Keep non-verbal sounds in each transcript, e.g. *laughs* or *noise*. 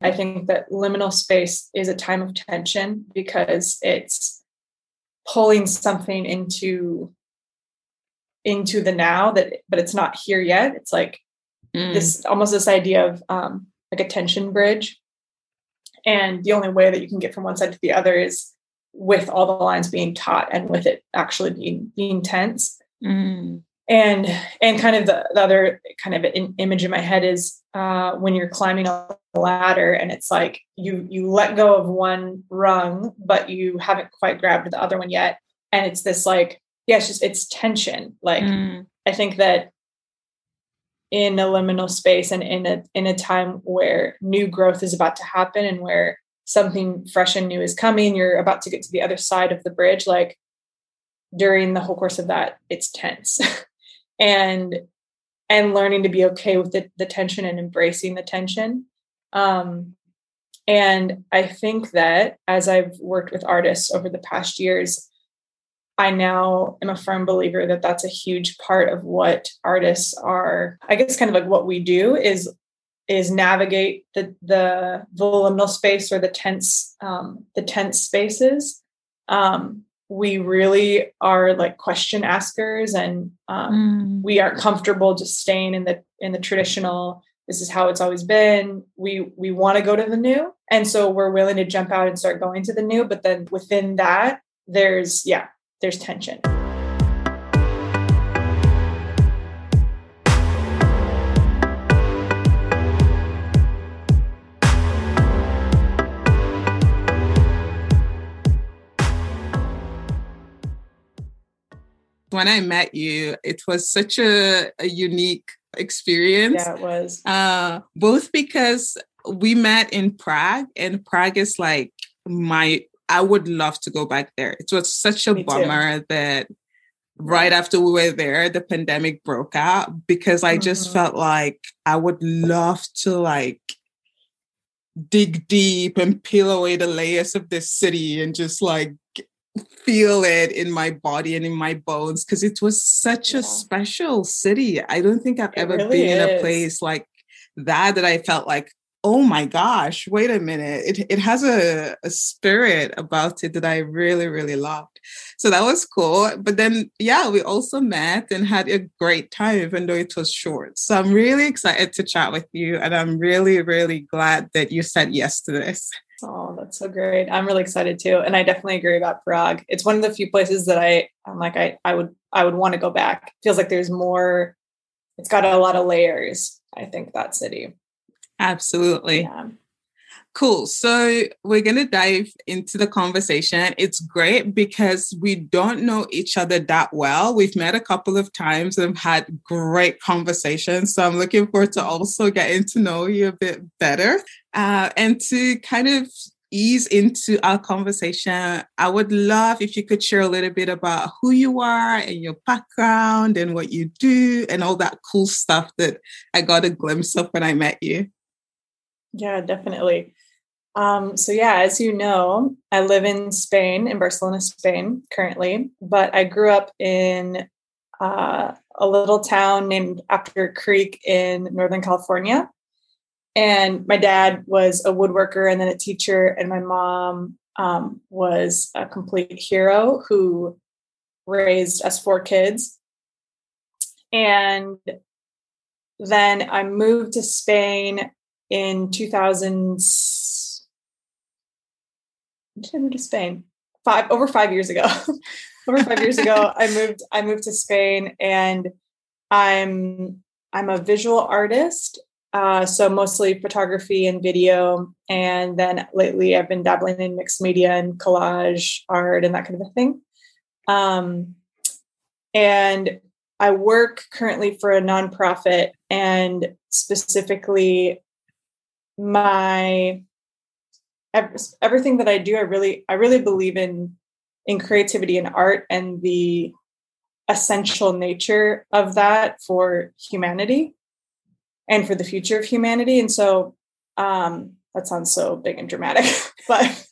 I think that liminal space is a time of tension because it's pulling something into into the now that but it's not here yet. It's like mm. this almost this idea of um like a tension bridge. And the only way that you can get from one side to the other is with all the lines being taut and with it actually being being tense. Mm and and kind of the, the other kind of in, image in my head is uh, when you're climbing a ladder and it's like you you let go of one rung but you haven't quite grabbed the other one yet. And it's this like yeah it's just it's tension. Like mm. i think that in a liminal space and in a in a time where new growth is about to happen and where something fresh and new is coming you're about to get to the other side of the bridge like during the whole course of that it's tense *laughs* and and learning to be okay with the, the tension and embracing the tension. Um, and i think that as i've worked with artists over the past years i now am a firm believer that that's a huge part of what artists are. I guess kind of like what we do is is navigate the the, liminal space or the tense um, the tense spaces. Um, we really are like question askers and um, mm. we aren't comfortable just staying in the in the traditional this is how it's always been we we want to go to the new and so we're willing to jump out and start going to the new but then within that there's yeah there's tension when I met you, it was such a, a unique experience. Yeah, it was. Uh, both because we met in Prague, and Prague is like my. I would love to go back there. It was such a Me bummer too. that right after we were there, the pandemic broke out because I just mm-hmm. felt like I would love to like dig deep and peel away the layers of this city and just like feel it in my body and in my bones because it was such yeah. a special city. I don't think I've it ever really been is. in a place like that that I felt like, oh my gosh, wait a minute. It it has a, a spirit about it that I really, really loved. So that was cool. But then yeah, we also met and had a great time, even though it was short. So I'm really excited to chat with you. And I'm really, really glad that you said yes to this. Oh, that's so great. I'm really excited too. And I definitely agree about Prague. It's one of the few places that I I'm like I I would I would want to go back. Feels like there's more it's got a lot of layers, I think that city. Absolutely. Yeah. Cool. So we're going to dive into the conversation. It's great because we don't know each other that well. We've met a couple of times and had great conversations. So I'm looking forward to also getting to know you a bit better uh, and to kind of ease into our conversation. I would love if you could share a little bit about who you are and your background and what you do and all that cool stuff that I got a glimpse of when I met you. Yeah, definitely. Um, so yeah, as you know, I live in Spain, in Barcelona, Spain, currently. But I grew up in uh, a little town named after creek in Northern California. And my dad was a woodworker and then a teacher, and my mom um, was a complete hero who raised us four kids. And then I moved to Spain in 2000 did I move to Spain? Five over five years ago. *laughs* over five years ago, I *laughs* moved. I moved to Spain, and I'm I'm a visual artist. Uh, so mostly photography and video, and then lately I've been dabbling in mixed media and collage art and that kind of a thing. Um, and I work currently for a nonprofit, and specifically, my everything that I do, I really, I really believe in in creativity and art and the essential nature of that for humanity and for the future of humanity. And so um, that sounds so big and dramatic, *laughs* but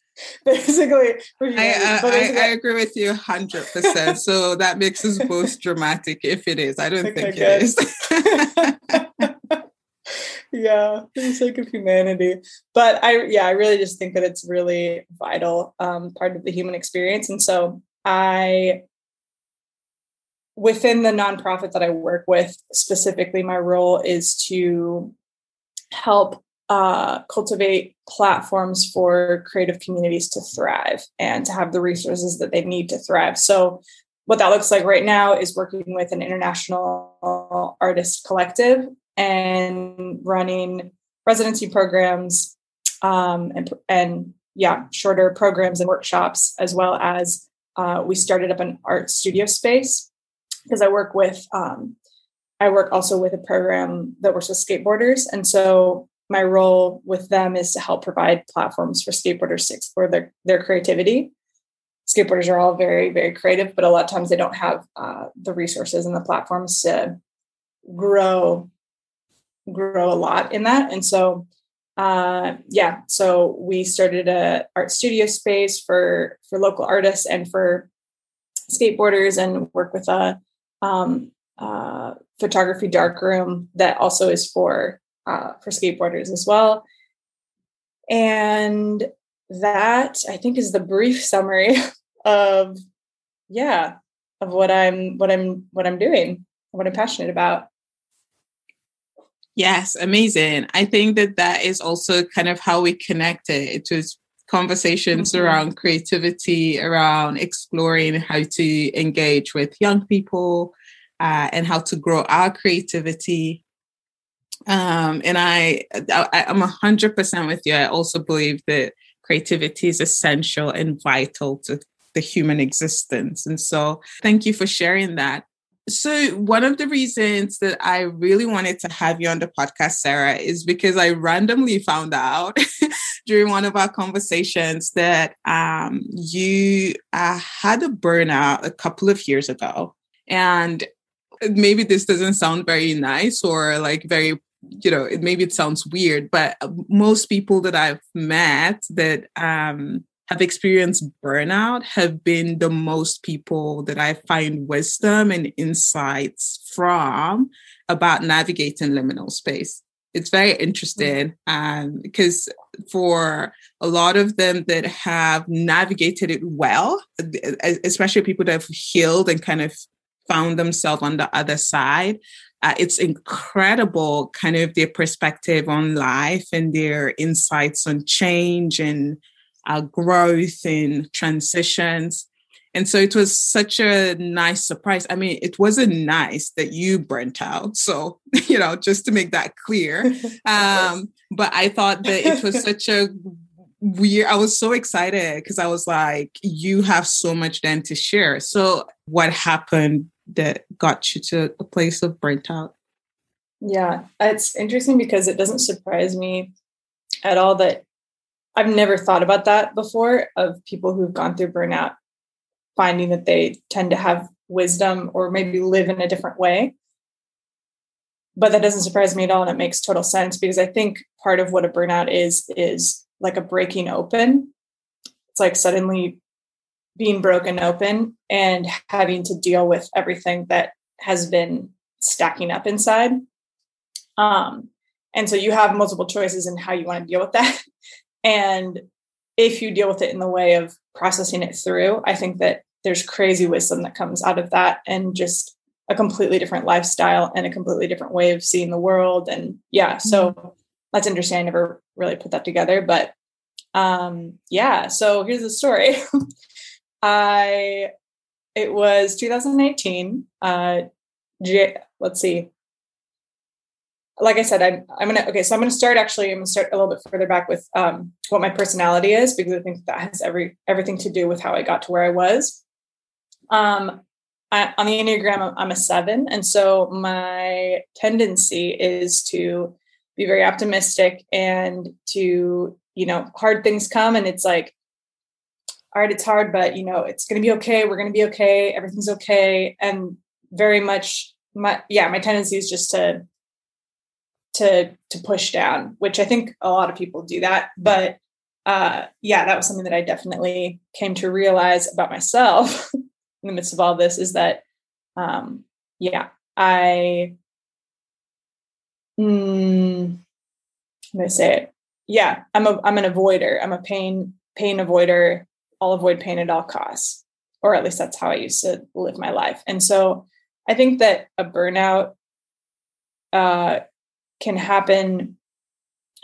basically, I, uh, but basically I, I, agree with you 100%. so that makes us both dramatic if it is. I don't *laughs* okay, think good. it is. *laughs* yeah, for the sake of humanity. But I, yeah, I really just think that it's really vital um, part of the human experience. And so I, within the nonprofit that I work with, specifically, my role is to help uh, cultivate platforms for creative communities to thrive and to have the resources that they need to thrive. So, what that looks like right now is working with an international artist collective and running residency programs um, and, and yeah, shorter programs and workshops, as well as uh, we started up an art studio space because I work with um, I work also with a program that works with skateboarders, and so my role with them is to help provide platforms for skateboarders to explore their their creativity. Skateboarders are all very very creative, but a lot of times they don't have uh, the resources and the platforms to grow grow a lot in that. And so, uh, yeah, so we started a art studio space for for local artists and for skateboarders, and work with a um, uh, photography darkroom that also is for uh, for skateboarders as well. And that I think is the brief summary *laughs* of yeah of what I'm what I'm what I'm doing, what I'm passionate about. Yes, amazing. I think that that is also kind of how we connected. It was conversations mm-hmm. around creativity, around exploring how to engage with young people uh, and how to grow our creativity. Um, and I, I, I'm a hundred percent with you. I also believe that creativity is essential and vital to the human existence. And so, thank you for sharing that. So, one of the reasons that I really wanted to have you on the podcast, Sarah, is because I randomly found out *laughs* during one of our conversations that um, you uh, had a burnout a couple of years ago. And maybe this doesn't sound very nice or like very you know maybe it sounds weird but most people that i've met that um have experienced burnout have been the most people that I find wisdom and insights from about navigating liminal space. It's very interesting um, because for a lot of them that have navigated it well, especially people that have healed and kind of found themselves on the other side, uh, it's incredible kind of their perspective on life and their insights on change and our growth and transitions. And so it was such a nice surprise. I mean, it wasn't nice that you burnt out. So, *laughs* you know, just to make that clear. *laughs* Um, but I thought that it was such a weird, I was so excited because I was like, you have so much then to share. So, what happened that got you to a place of burnt out? Yeah, it's interesting because it doesn't surprise me at all that I've never thought about that before of people who've gone through burnout finding that they tend to have wisdom or maybe live in a different way. But that doesn't surprise me at all. And it makes total sense because I think part of what a burnout is, is like a breaking open. It's like suddenly being broken open and having to deal with everything that has been stacking up inside. Um, and so you have multiple choices in how you want to deal with that. And if you deal with it in the way of processing it through, I think that there's crazy wisdom that comes out of that and just a completely different lifestyle and a completely different way of seeing the world. And yeah, so mm-hmm. that's interesting. I never really put that together, but um, yeah, so here's the story. *laughs* I, it was 2018. Uh, J- let's see, like I said, I'm I'm gonna okay. So I'm gonna start actually. I'm gonna start a little bit further back with um, what my personality is because I think that has every everything to do with how I got to where I was. Um, I, on the enneagram, I'm a seven, and so my tendency is to be very optimistic and to you know hard things come, and it's like, all right, it's hard, but you know it's gonna be okay. We're gonna be okay. Everything's okay, and very much my yeah, my tendency is just to to to push down, which I think a lot of people do that. But uh, yeah, that was something that I definitely came to realize about myself *laughs* in the midst of all this is that um, yeah, I mm, I'm gonna say it. Yeah, I'm a I'm an avoider. I'm a pain pain avoider. I'll avoid pain at all costs, or at least that's how I used to live my life. And so I think that a burnout uh, can happen.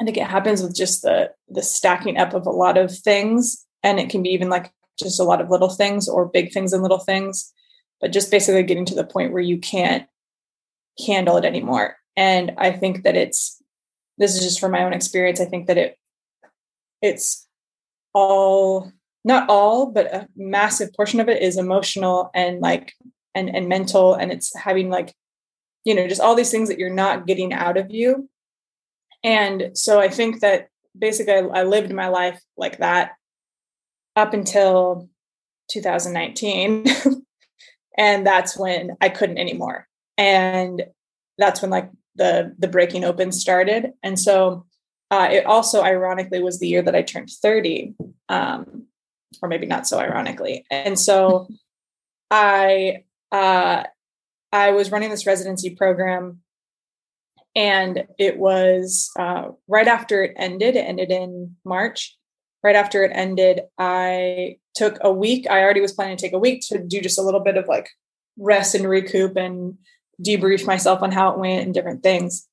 I think it happens with just the the stacking up of a lot of things, and it can be even like just a lot of little things or big things and little things, but just basically getting to the point where you can't handle it anymore. And I think that it's this is just from my own experience. I think that it it's all not all, but a massive portion of it is emotional and like and and mental and it's having like you know just all these things that you're not getting out of you. And so i think that basically i, I lived my life like that up until 2019 *laughs* and that's when i couldn't anymore. And that's when like the the breaking open started. And so uh, it also ironically was the year that i turned 30 um, or maybe not so ironically. And so *laughs* i uh, I was running this residency program, and it was uh, right after it ended. It ended in March. Right after it ended, I took a week. I already was planning to take a week to do just a little bit of like rest and recoup and debrief myself on how it went and different things.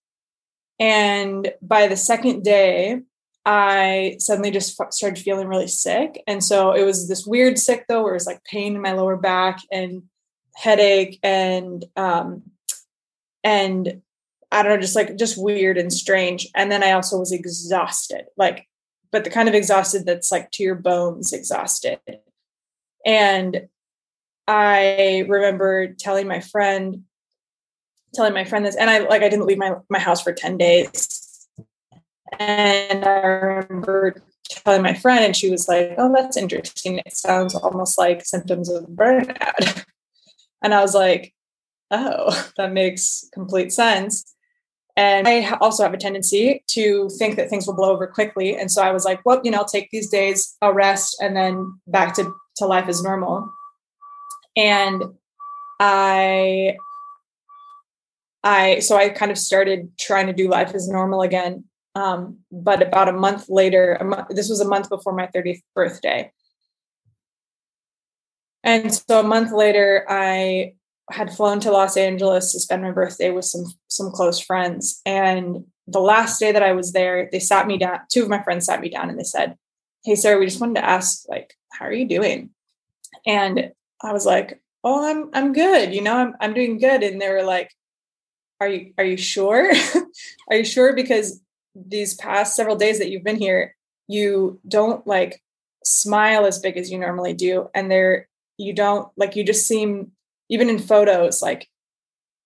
And by the second day, I suddenly just started feeling really sick. And so it was this weird sick though, where it was like pain in my lower back and headache and um and I don't know, just like just weird and strange. And then I also was exhausted, like, but the kind of exhausted that's like to your bones exhausted. And I remember telling my friend, telling my friend this, and I like I didn't leave my, my house for 10 days. And I remember telling my friend, and she was like, Oh, that's interesting. It sounds almost like symptoms of burnout. *laughs* And I was like, oh, *laughs* that makes complete sense. And I also have a tendency to think that things will blow over quickly. And so I was like, well, you know, I'll take these days, I'll rest, and then back to, to life as normal. And I, I, so I kind of started trying to do life as normal again. Um, but about a month later, a this was a month before my 30th birthday. And so a month later, I had flown to Los Angeles to spend my birthday with some some close friends. And the last day that I was there, they sat me down. Two of my friends sat me down and they said, "Hey, Sarah, we just wanted to ask, like, how are you doing?" And I was like, "Oh, I'm I'm good. You know, I'm I'm doing good." And they were like, "Are you are you sure? *laughs* are you sure? Because these past several days that you've been here, you don't like smile as big as you normally do, and there you don't like you just seem even in photos like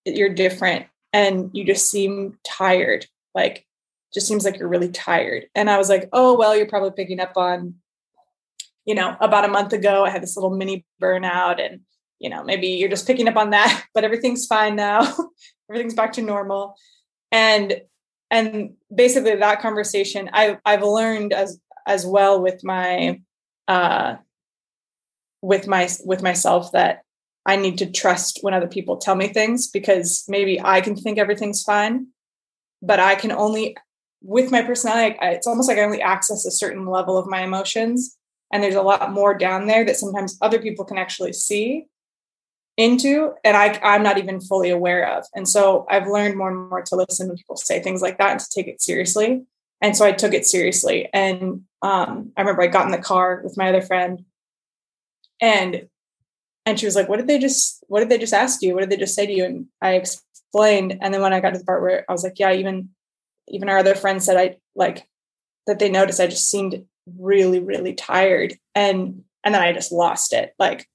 you're different and you just seem tired like just seems like you're really tired. And i was like oh well you're probably picking up on you know about a month ago i had this little mini burnout and you know maybe you're just picking up on that *laughs* but everything's fine now. *laughs* Everything's back to normal. And and basically that conversation i i've learned as as well with my uh with my with myself that I need to trust when other people tell me things because maybe I can think everything's fine, but I can only with my personality. It's almost like I only access a certain level of my emotions, and there's a lot more down there that sometimes other people can actually see into, and I I'm not even fully aware of. And so I've learned more and more to listen when people say things like that and to take it seriously. And so I took it seriously. And um, I remember I got in the car with my other friend and and she was like what did they just what did they just ask you? What did they just say to you? And i explained. And then when i got to the part where i was like yeah even even our other friends said i like that they noticed i just seemed really really tired. And and then i just lost it. Like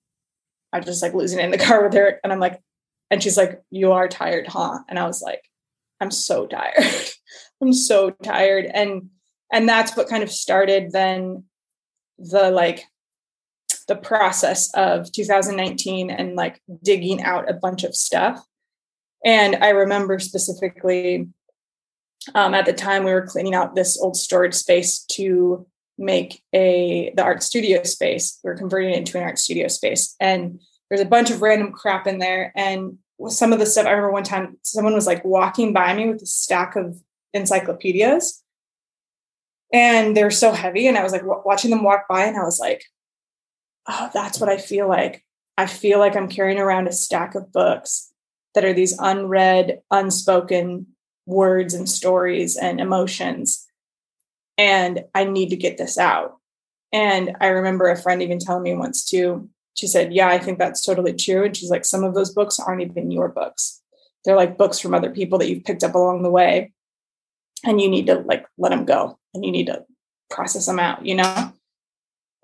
i was just like losing it in the *laughs* car with her. And i'm like and she's like you are tired huh? And i was like i'm so tired. *laughs* I'm so tired. And and that's what kind of started then the like the process of 2019 and like digging out a bunch of stuff. And I remember specifically um, at the time we were cleaning out this old storage space to make a the art studio space. We are converting it into an art studio space, and there's a bunch of random crap in there. And some of the stuff I remember one time someone was like walking by me with a stack of encyclopedias, and they're so heavy. And I was like w- watching them walk by, and I was like, oh, that's what I feel like. I feel like I'm carrying around a stack of books that are these unread, unspoken words and stories and emotions. And I need to get this out. And I remember a friend even telling me once too, she said, Yeah, I think that's totally true. And she's like, Some of those books aren't even your books. They're like books from other people that you've picked up along the way. And you need to like let them go and you need to process them out, you know?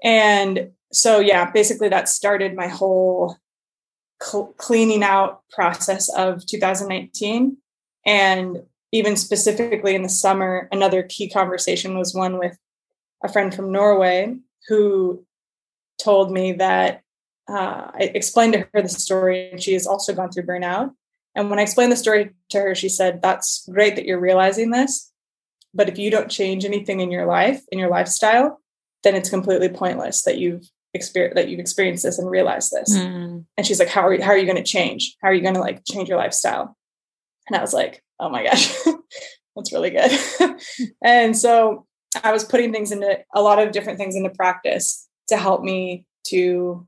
And so, yeah, basically that started my whole cl- cleaning out process of 2019. And even specifically in the summer, another key conversation was one with a friend from Norway who told me that uh, I explained to her the story, and she has also gone through burnout. And when I explained the story to her, she said, That's great that you're realizing this. But if you don't change anything in your life, in your lifestyle, then it's completely pointless that you've experienced that you've experienced this and realized this. Mm. And she's like, How are you, how are you going to change? How are you going to like change your lifestyle? And I was like, Oh my gosh, *laughs* that's really good. *laughs* and so I was putting things into a lot of different things into practice to help me to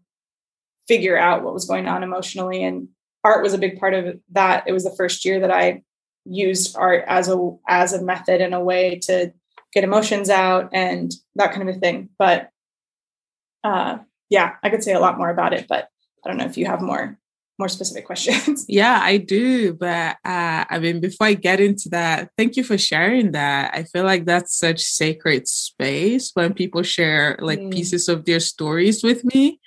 figure out what was going on emotionally. And art was a big part of that. It was the first year that I used art as a as a method and a way to get emotions out and that kind of a thing. But uh yeah, I could say a lot more about it, but I don't know if you have more more specific *laughs* questions. Yeah, I do. But uh, I mean, before I get into that, thank you for sharing that. I feel like that's such sacred space when people share like mm. pieces of their stories with me.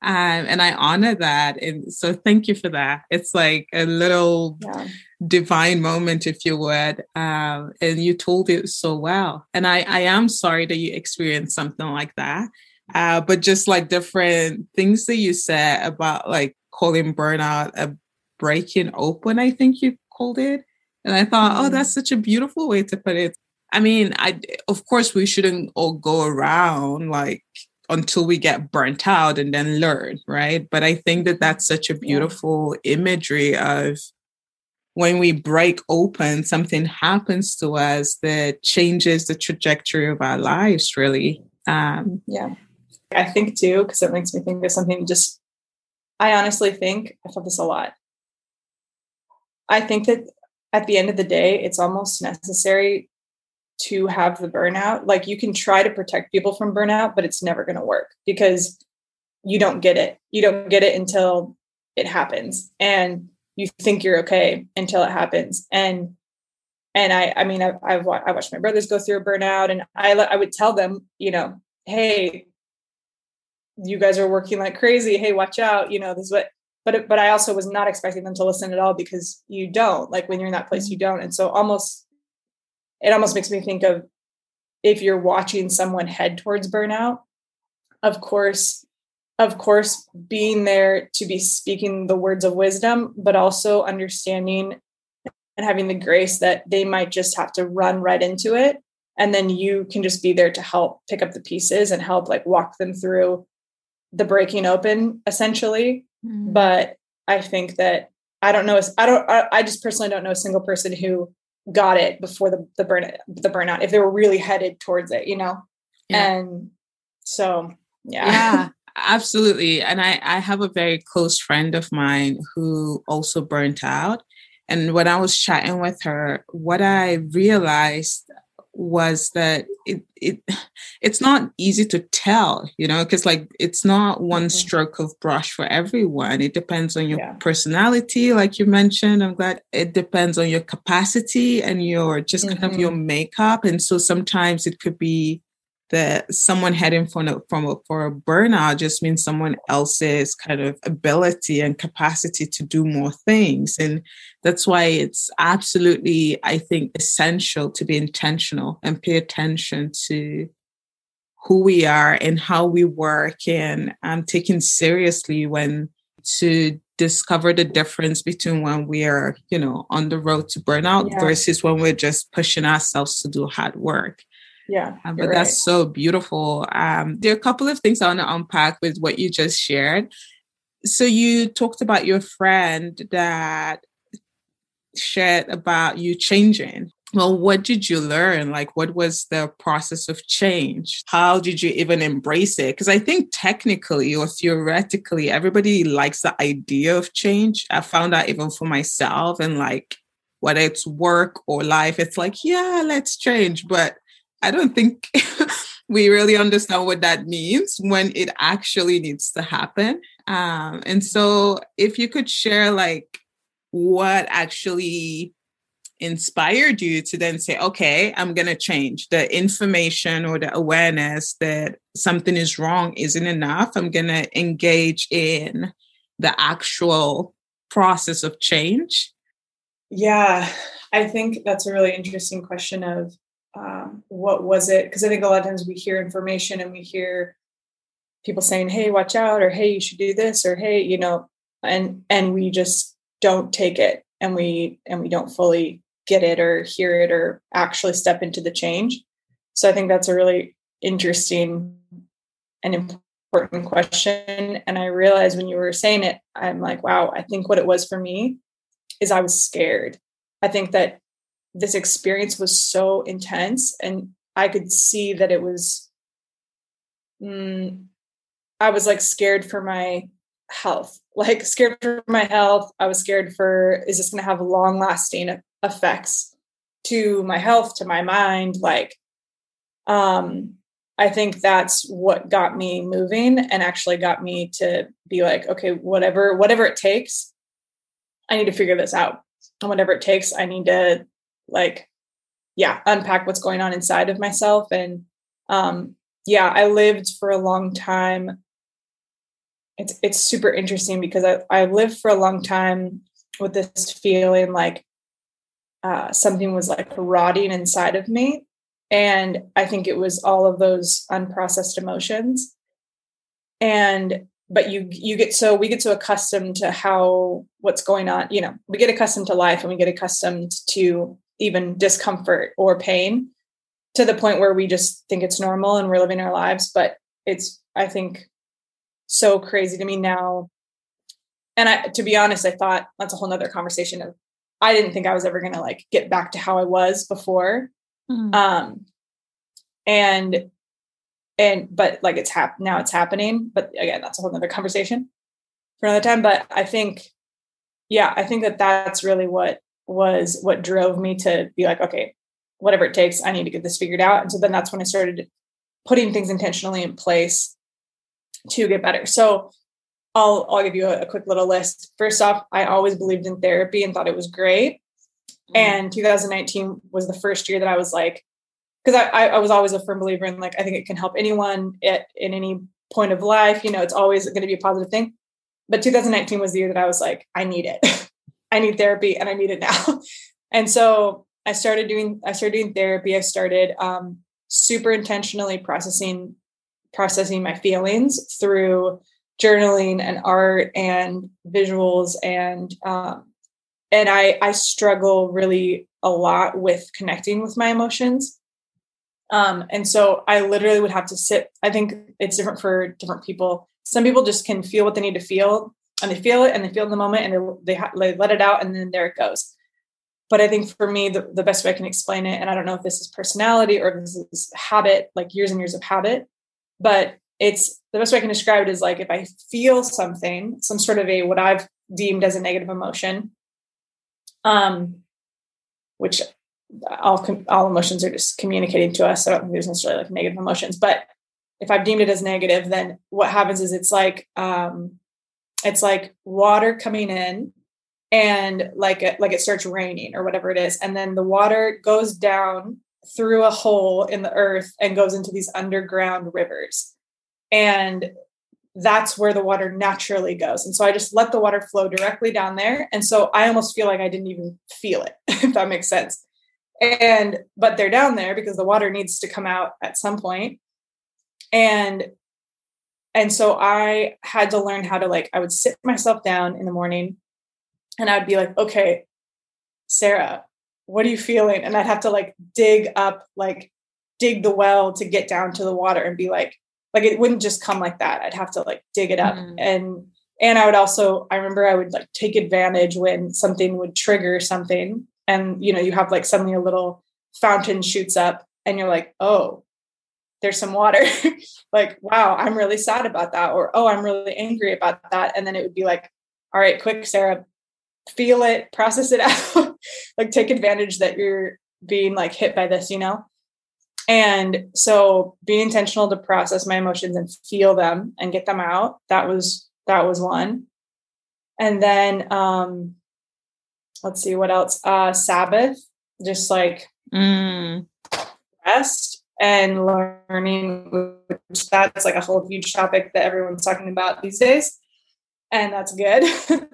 Um, and I honor that. And so thank you for that. It's like a little yeah. divine moment, if you would. Um, and you told it so well. And I, I am sorry that you experienced something like that. Uh, but just like different things that you said about like calling burnout a breaking open, I think you called it. And I thought, oh, mm-hmm. that's such a beautiful way to put it. I mean, I of course we shouldn't all go around like until we get burnt out and then learn, right? But I think that that's such a beautiful yeah. imagery of when we break open, something happens to us that changes the trajectory of our lives, really. Um, yeah. I think too, because it makes me think of something just I honestly think I felt this a lot. I think that at the end of the day, it's almost necessary to have the burnout. Like you can try to protect people from burnout, but it's never going to work because you don't get it. You don't get it until it happens, and you think you're okay until it happens. And and I, I mean, I've, I've I watched my brothers go through a burnout, and I I would tell them, you know, hey, you guys are working like crazy. Hey, watch out. You know, this is what, but, but I also was not expecting them to listen at all because you don't like when you're in that place, you don't. And so almost, it almost makes me think of if you're watching someone head towards burnout, of course, of course, being there to be speaking the words of wisdom, but also understanding and having the grace that they might just have to run right into it. And then you can just be there to help pick up the pieces and help like walk them through the breaking open essentially. Mm. but i think that i don't know i don't I, just personally don't know a single person who got it before the the burn the burnout if they were really headed towards it you know? Yeah. and so yeah. Yeah *laughs* absolutely. And i i have a very close friend of mine who also burnt out. And when i was chatting with her what i realized was that it it it's not easy to tell, you know, because like it's not one mm-hmm. stroke of brush for everyone. It depends on your yeah. personality, like you mentioned. I'm glad it depends on your capacity and your just mm-hmm. kind of your mm-hmm. makeup. And so sometimes it could be that someone heading from a, from a, for a burnout just means someone else's kind of ability and capacity to do more things and that's why it's absolutely i think essential to be intentional and pay attention to who we are and how we work and um, taking seriously when to discover the difference between when we are you know on the road to burnout yeah. versus when we're just pushing ourselves to do hard work yeah. Um, but that's right. so beautiful. Um, there are a couple of things I want to unpack with what you just shared. So you talked about your friend that shared about you changing. well, what did you learn? Like, what was the process of change? How did you even embrace it? Because I think technically or theoretically, everybody likes the idea of change. I found that even for myself and like whether it's work or life, it's like, yeah, let's change. But I don't think *laughs* we really understand what that means when it actually needs to happen. Um, and so if you could share like what actually inspired you to then say, okay, I'm going to change. The information or the awareness that something is wrong isn't enough. I'm going to engage in the actual process of change. Yeah, I think that's a really interesting question of um, what was it? Because I think a lot of times we hear information and we hear people saying, "Hey, watch out," or "Hey, you should do this," or "Hey, you know," and and we just don't take it and we and we don't fully get it or hear it or actually step into the change. So I think that's a really interesting and important question. And I realized when you were saying it, I'm like, wow, I think what it was for me is I was scared. I think that this experience was so intense and I could see that it was, mm, I was like scared for my health, like scared for my health. I was scared for, is this going to have long lasting effects to my health, to my mind? Like, um, I think that's what got me moving and actually got me to be like, okay, whatever, whatever it takes, I need to figure this out. And whatever it takes, I need to like yeah unpack what's going on inside of myself and um yeah i lived for a long time it's it's super interesting because i i lived for a long time with this feeling like uh, something was like rotting inside of me and i think it was all of those unprocessed emotions and but you you get so we get so accustomed to how what's going on you know we get accustomed to life and we get accustomed to even discomfort or pain to the point where we just think it's normal and we're living our lives. But it's, I think, so crazy to me now. And I, to be honest, I thought that's a whole nother conversation of, I didn't think I was ever going to like get back to how I was before. Mm. Um, and, and, but like it's hap now it's happening. But again, that's a whole nother conversation for another time. But I think, yeah, I think that that's really what was what drove me to be like, okay, whatever it takes, I need to get this figured out. And so then that's when I started putting things intentionally in place to get better. So I'll I'll give you a, a quick little list. First off, I always believed in therapy and thought it was great. Mm-hmm. And 2019 was the first year that I was like, because I, I was always a firm believer in like I think it can help anyone at in any point of life. You know, it's always going to be a positive thing. But 2019 was the year that I was like, I need it. *laughs* I need therapy and I need it now. *laughs* and so I started doing I started doing therapy. I started um, super intentionally processing processing my feelings through journaling and art and visuals and um, and I I struggle really a lot with connecting with my emotions. Um, and so I literally would have to sit. I think it's different for different people. Some people just can feel what they need to feel and they feel it and they feel in the moment and they, they, they let it out and then there it goes but i think for me the, the best way i can explain it and i don't know if this is personality or this is habit like years and years of habit but it's the best way i can describe it is like if i feel something some sort of a what i've deemed as a negative emotion um which all all emotions are just communicating to us so there's necessarily like negative emotions but if i've deemed it as negative then what happens is it's like um it's like water coming in and like it, like it starts raining or whatever it is and then the water goes down through a hole in the earth and goes into these underground rivers. And that's where the water naturally goes. And so i just let the water flow directly down there. And so i almost feel like i didn't even feel it *laughs* if that makes sense. And but they're down there because the water needs to come out at some point. and and so I had to learn how to like, I would sit myself down in the morning and I'd be like, okay, Sarah, what are you feeling? And I'd have to like dig up, like dig the well to get down to the water and be like, like it wouldn't just come like that. I'd have to like dig it up. Mm. And and I would also, I remember I would like take advantage when something would trigger something and you know you have like suddenly a little fountain shoots up and you're like oh there's some water *laughs* like wow i'm really sad about that or oh i'm really angry about that and then it would be like all right quick sarah feel it process it *laughs* out like take advantage that you're being like hit by this you know? And so being intentional to process my emotions and feel them and get them out that was that was one. And then um let's see what else? Uh sabbath just like mm. rest and learning which that's like a whole huge topic that everyone's talking about these days. And that's good *laughs*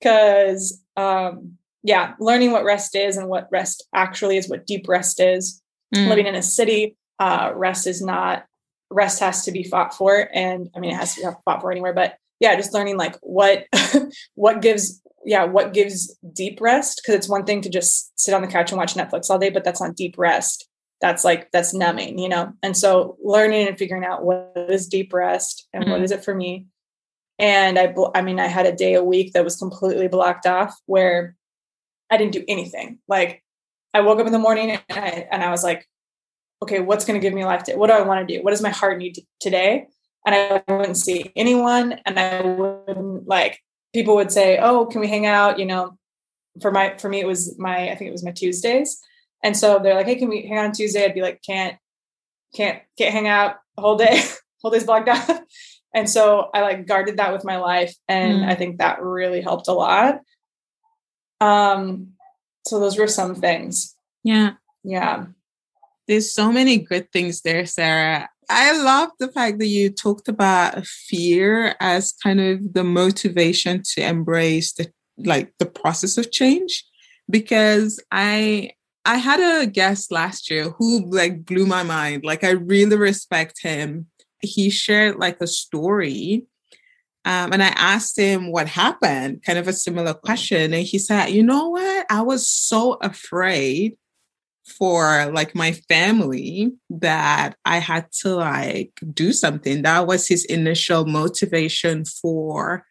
because um yeah learning what rest is and what rest actually is what deep rest is mm. living in a city uh rest is not rest has to be fought for and i mean it has to be fought for anywhere but yeah just learning like what *laughs* what gives yeah, what gives deep rest? Because it's one thing to just sit on the couch and watch Netflix all day, but that's not deep rest. That's like that's numbing, you know. And so learning and figuring out what is deep rest and mm-hmm. what is it for me. And I, I mean, I had a day a week that was completely blocked off where I didn't do anything. Like I woke up in the morning and I, and I was like, okay, what's going to give me life today? What do I want to do? What does my heart need today? And I wouldn't see anyone and I wouldn't like people would say, "Oh, can we hang out?" You know, for my for me it was my I think it was my Tuesdays, and so they're like, "Hey, can we hang out on Tuesday?" I'd be like, "Can't, can't, can't hang out whole day, *laughs* whole day's blocked out." *laughs* And so I like guarded that with my life, and mm. I think that really helped a lot. Um, so those were some things. Yeah, yeah. There's so many good things there, Sarah. I love the fact that you talked about fear as kind of the motivation to embrace the like the process of change because I I had a guest last year who like blew my mind. Like I really respect him. He shared like a story um, and I asked him what happened, kind of a similar question. And he said, You know what? I was so afraid for like my family that I had to like do something. That was his initial motivation for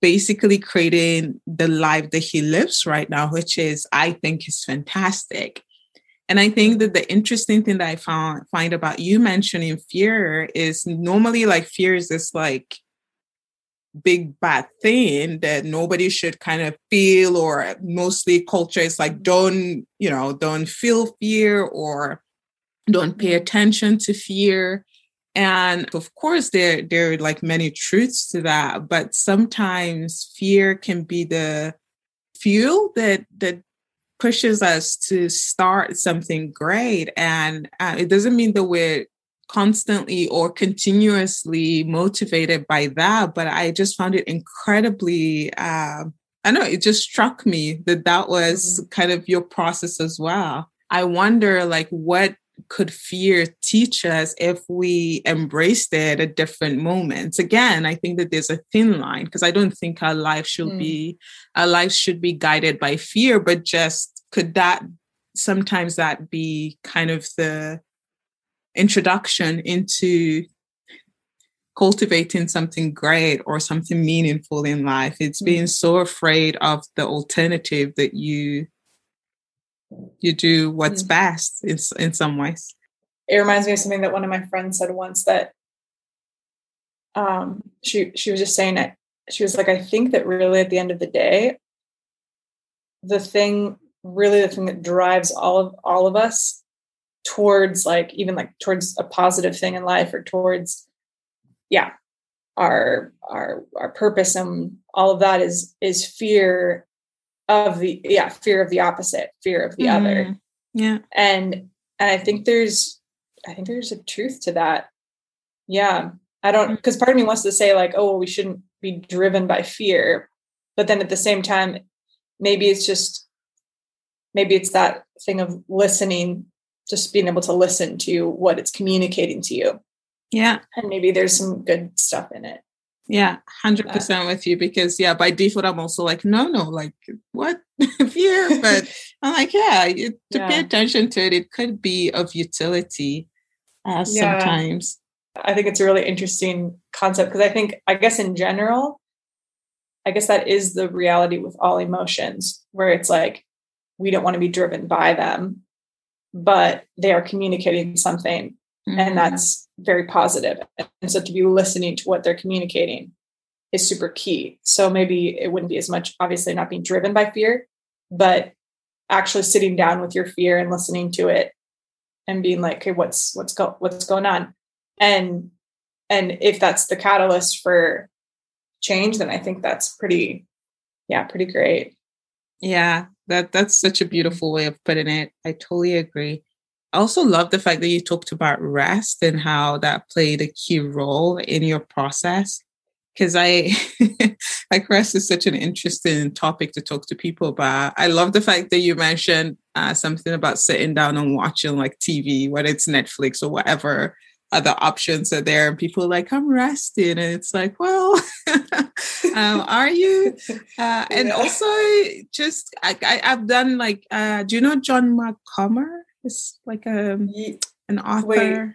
basically creating the life that he lives right now, which is, I think, is fantastic. And I think that the interesting thing that I found find about you mentioning fear is normally like fear is this like big bad thing that nobody should kind of feel or mostly culture is like don't you know don't feel fear or don't pay attention to fear. And of course there there are like many truths to that but sometimes fear can be the fuel that that pushes us to start something great. And uh, it doesn't mean that we're constantly or continuously motivated by that but i just found it incredibly uh, i know it just struck me that that was mm-hmm. kind of your process as well i wonder like what could fear teach us if we embraced it at different moments again i think that there's a thin line because i don't think our life should mm. be our life should be guided by fear but just could that sometimes that be kind of the introduction into cultivating something great or something meaningful in life. It's mm. being so afraid of the alternative that you you do what's mm. best in in some ways. It reminds me of something that one of my friends said once that um she she was just saying it she was like I think that really at the end of the day the thing really the thing that drives all of all of us towards like even like towards a positive thing in life or towards yeah our our our purpose and all of that is is fear of the yeah fear of the opposite fear of the mm other. Yeah. And and i think there's i think there's a truth to that. Yeah. I don't because mm. part of me wants to say like oh well, we shouldn't be driven by fear. But then at the same time maybe it's just maybe it's that thing of listening just being able to listen to what it's communicating to you. Yeah. And maybe there's some good stuff in it. Yeah, 100% with you because, yeah, by default, I'm also like, no, no, like, what? *laughs* Fear. But I'm like, yeah, to yeah. pay attention to it, it could be of utility uh, yeah. sometimes. I think it's a really interesting concept because I think, I guess in general, I guess that is the reality with all emotions, where it's like we don't want to be driven by them but they are communicating something mm-hmm. and that's very positive. And so to be listening to what they're communicating is super key. So maybe it wouldn't be as much obviously not being driven by fear but actually sitting down with your fear and listening to it and being like okay what's what's go what's going on? And and if that's the catalyst for change then i think that's pretty yeah pretty great. Yeah that that's such a beautiful way of putting it. I totally agree. I also love the fact that you talked about rest and how that played a key role in your process. Because I *laughs* like rest is such an interesting topic to talk to people about. I love the fact that you mentioned uh, something about sitting down and watching like TV, whether it's Netflix or whatever other options are there. And people are like, I'm resting. And it's like, well, *laughs* um, are you? *laughs* Uh, and yeah. also just, I, have done like, uh, do you know John Mark Comer? It's like a, um, an author. Wait.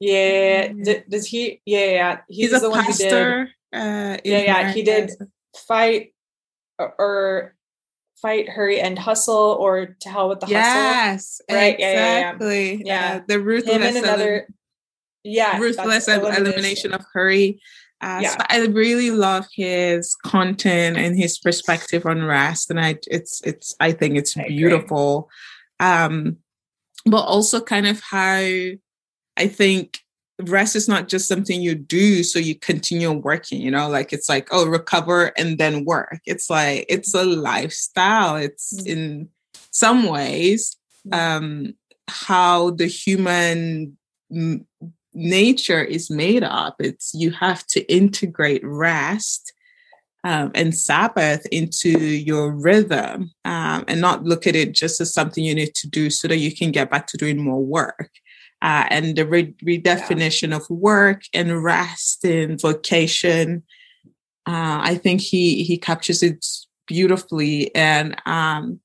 Yeah. Does he? Yeah, yeah. He's, He's a pastor. Uh, yeah, yeah. He did fight or, or, fight, hurry, and hustle, or to hell with the yes, hustle. Right. Exactly. Yeah. yeah, yeah. Uh, the ruthless. Him and another. Yeah. Ruthless elimination. elimination of hurry. Uh, yeah. So I really love his content and his perspective on rest, and I it's it's I think it's I beautiful. Um, but also kind of how I think rest is not just something you do so you continue working you know like it's like oh recover and then work it's like it's a lifestyle it's mm-hmm. in some ways mm-hmm. um how the human nature is made up it's you have to integrate rest um, and Sabbath into your rhythm um, and not look at it just as something you need to do so that you can get back to doing more work uh, and the re- redefinition yeah. of work and rest and vocation. Uh, I think he he captures it beautifully, and um,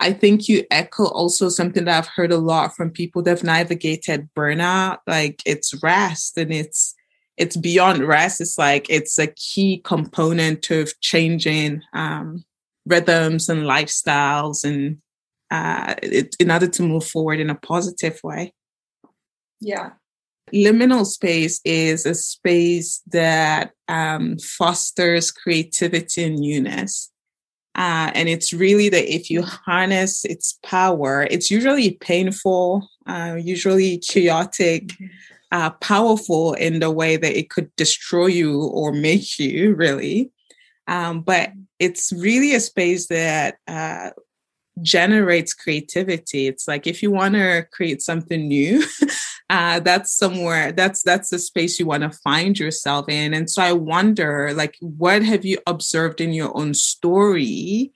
I think you echo also something that I've heard a lot from people that've navigated burnout. Like it's rest, and it's it's beyond rest. It's like it's a key component of changing um, rhythms and lifestyles, and uh, it, in order to move forward in a positive way. Yeah. Liminal space is a space that um, fosters creativity and newness. Uh, and it's really that if you harness its power, it's usually painful, uh, usually chaotic, mm-hmm. uh, powerful in the way that it could destroy you or make you, really. Um, but it's really a space that uh, generates creativity. It's like if you want to create something new, *laughs* uh, that's somewhere that's that's the space you want to find yourself in. And so I wonder, like, what have you observed in your own story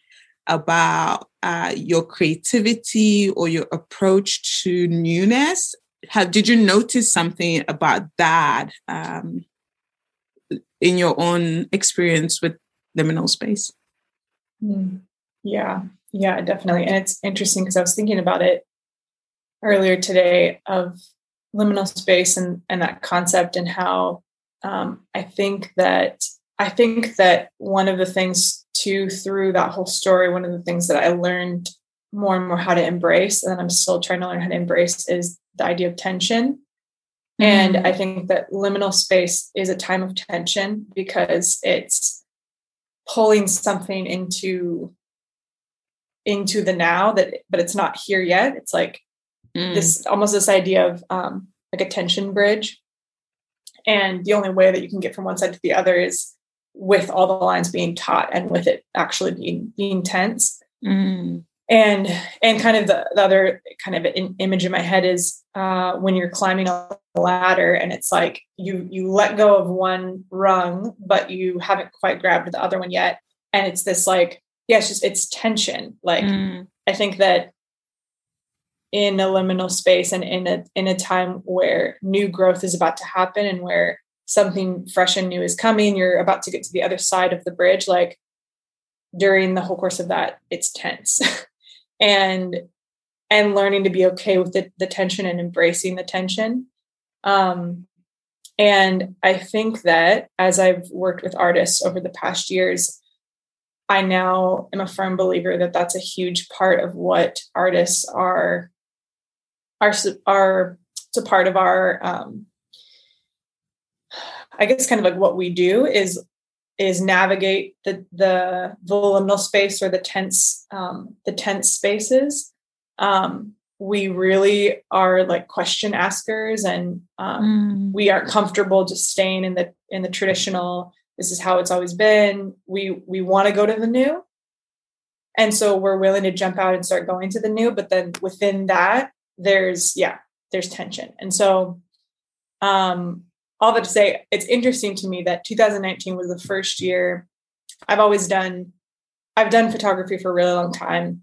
about uh, your creativity or your approach to newness? Have did you notice something about that um, in your own experience with liminal space? Mm, yeah, yeah, definitely. And it's interesting because I was thinking about it earlier today of liminal space and, and that concept and how um, I think that I think that one of the things too through that whole story, one of the things that I learned more and more how to embrace, and I'm still trying to learn how to embrace, is the idea of tension. Mm-hmm. And I think that liminal space is a time of tension because it's pulling something into into the now that but it's not here yet it's like mm. this almost this idea of um, like a tension bridge and the only way that you can get from one side to the other is with all the lines being taut and with it actually being being tense mm. and and kind of the, the other kind of in, image in my head is uh, when you're climbing a ladder and it's like you you let go of one rung but you haven't quite grabbed the other one yet and it's this like yeah, it's just it's tension. Like mm. I think that in a liminal space and in a in a time where new growth is about to happen and where something fresh and new is coming, you're about to get to the other side of the bridge. Like during the whole course of that, it's tense. *laughs* and and learning to be okay with the, the tension and embracing the tension. Um, and I think that as I've worked with artists over the past years, I now am a firm believer that that's a huge part of what artists are are are it's a part of our um I guess kind of like what we do is is navigate the the, liminal space or the tense um, the tense spaces. Um, we really are like question askers, and um, mm. we aren't comfortable just staying in the in the traditional. This is how it's always been. We we want to go to the new, and so we're willing to jump out and start going to the new. But then within that, there's yeah, there's tension, and so um, all that to say, it's interesting to me that 2019 was the first year I've always done. I've done photography for a really long time,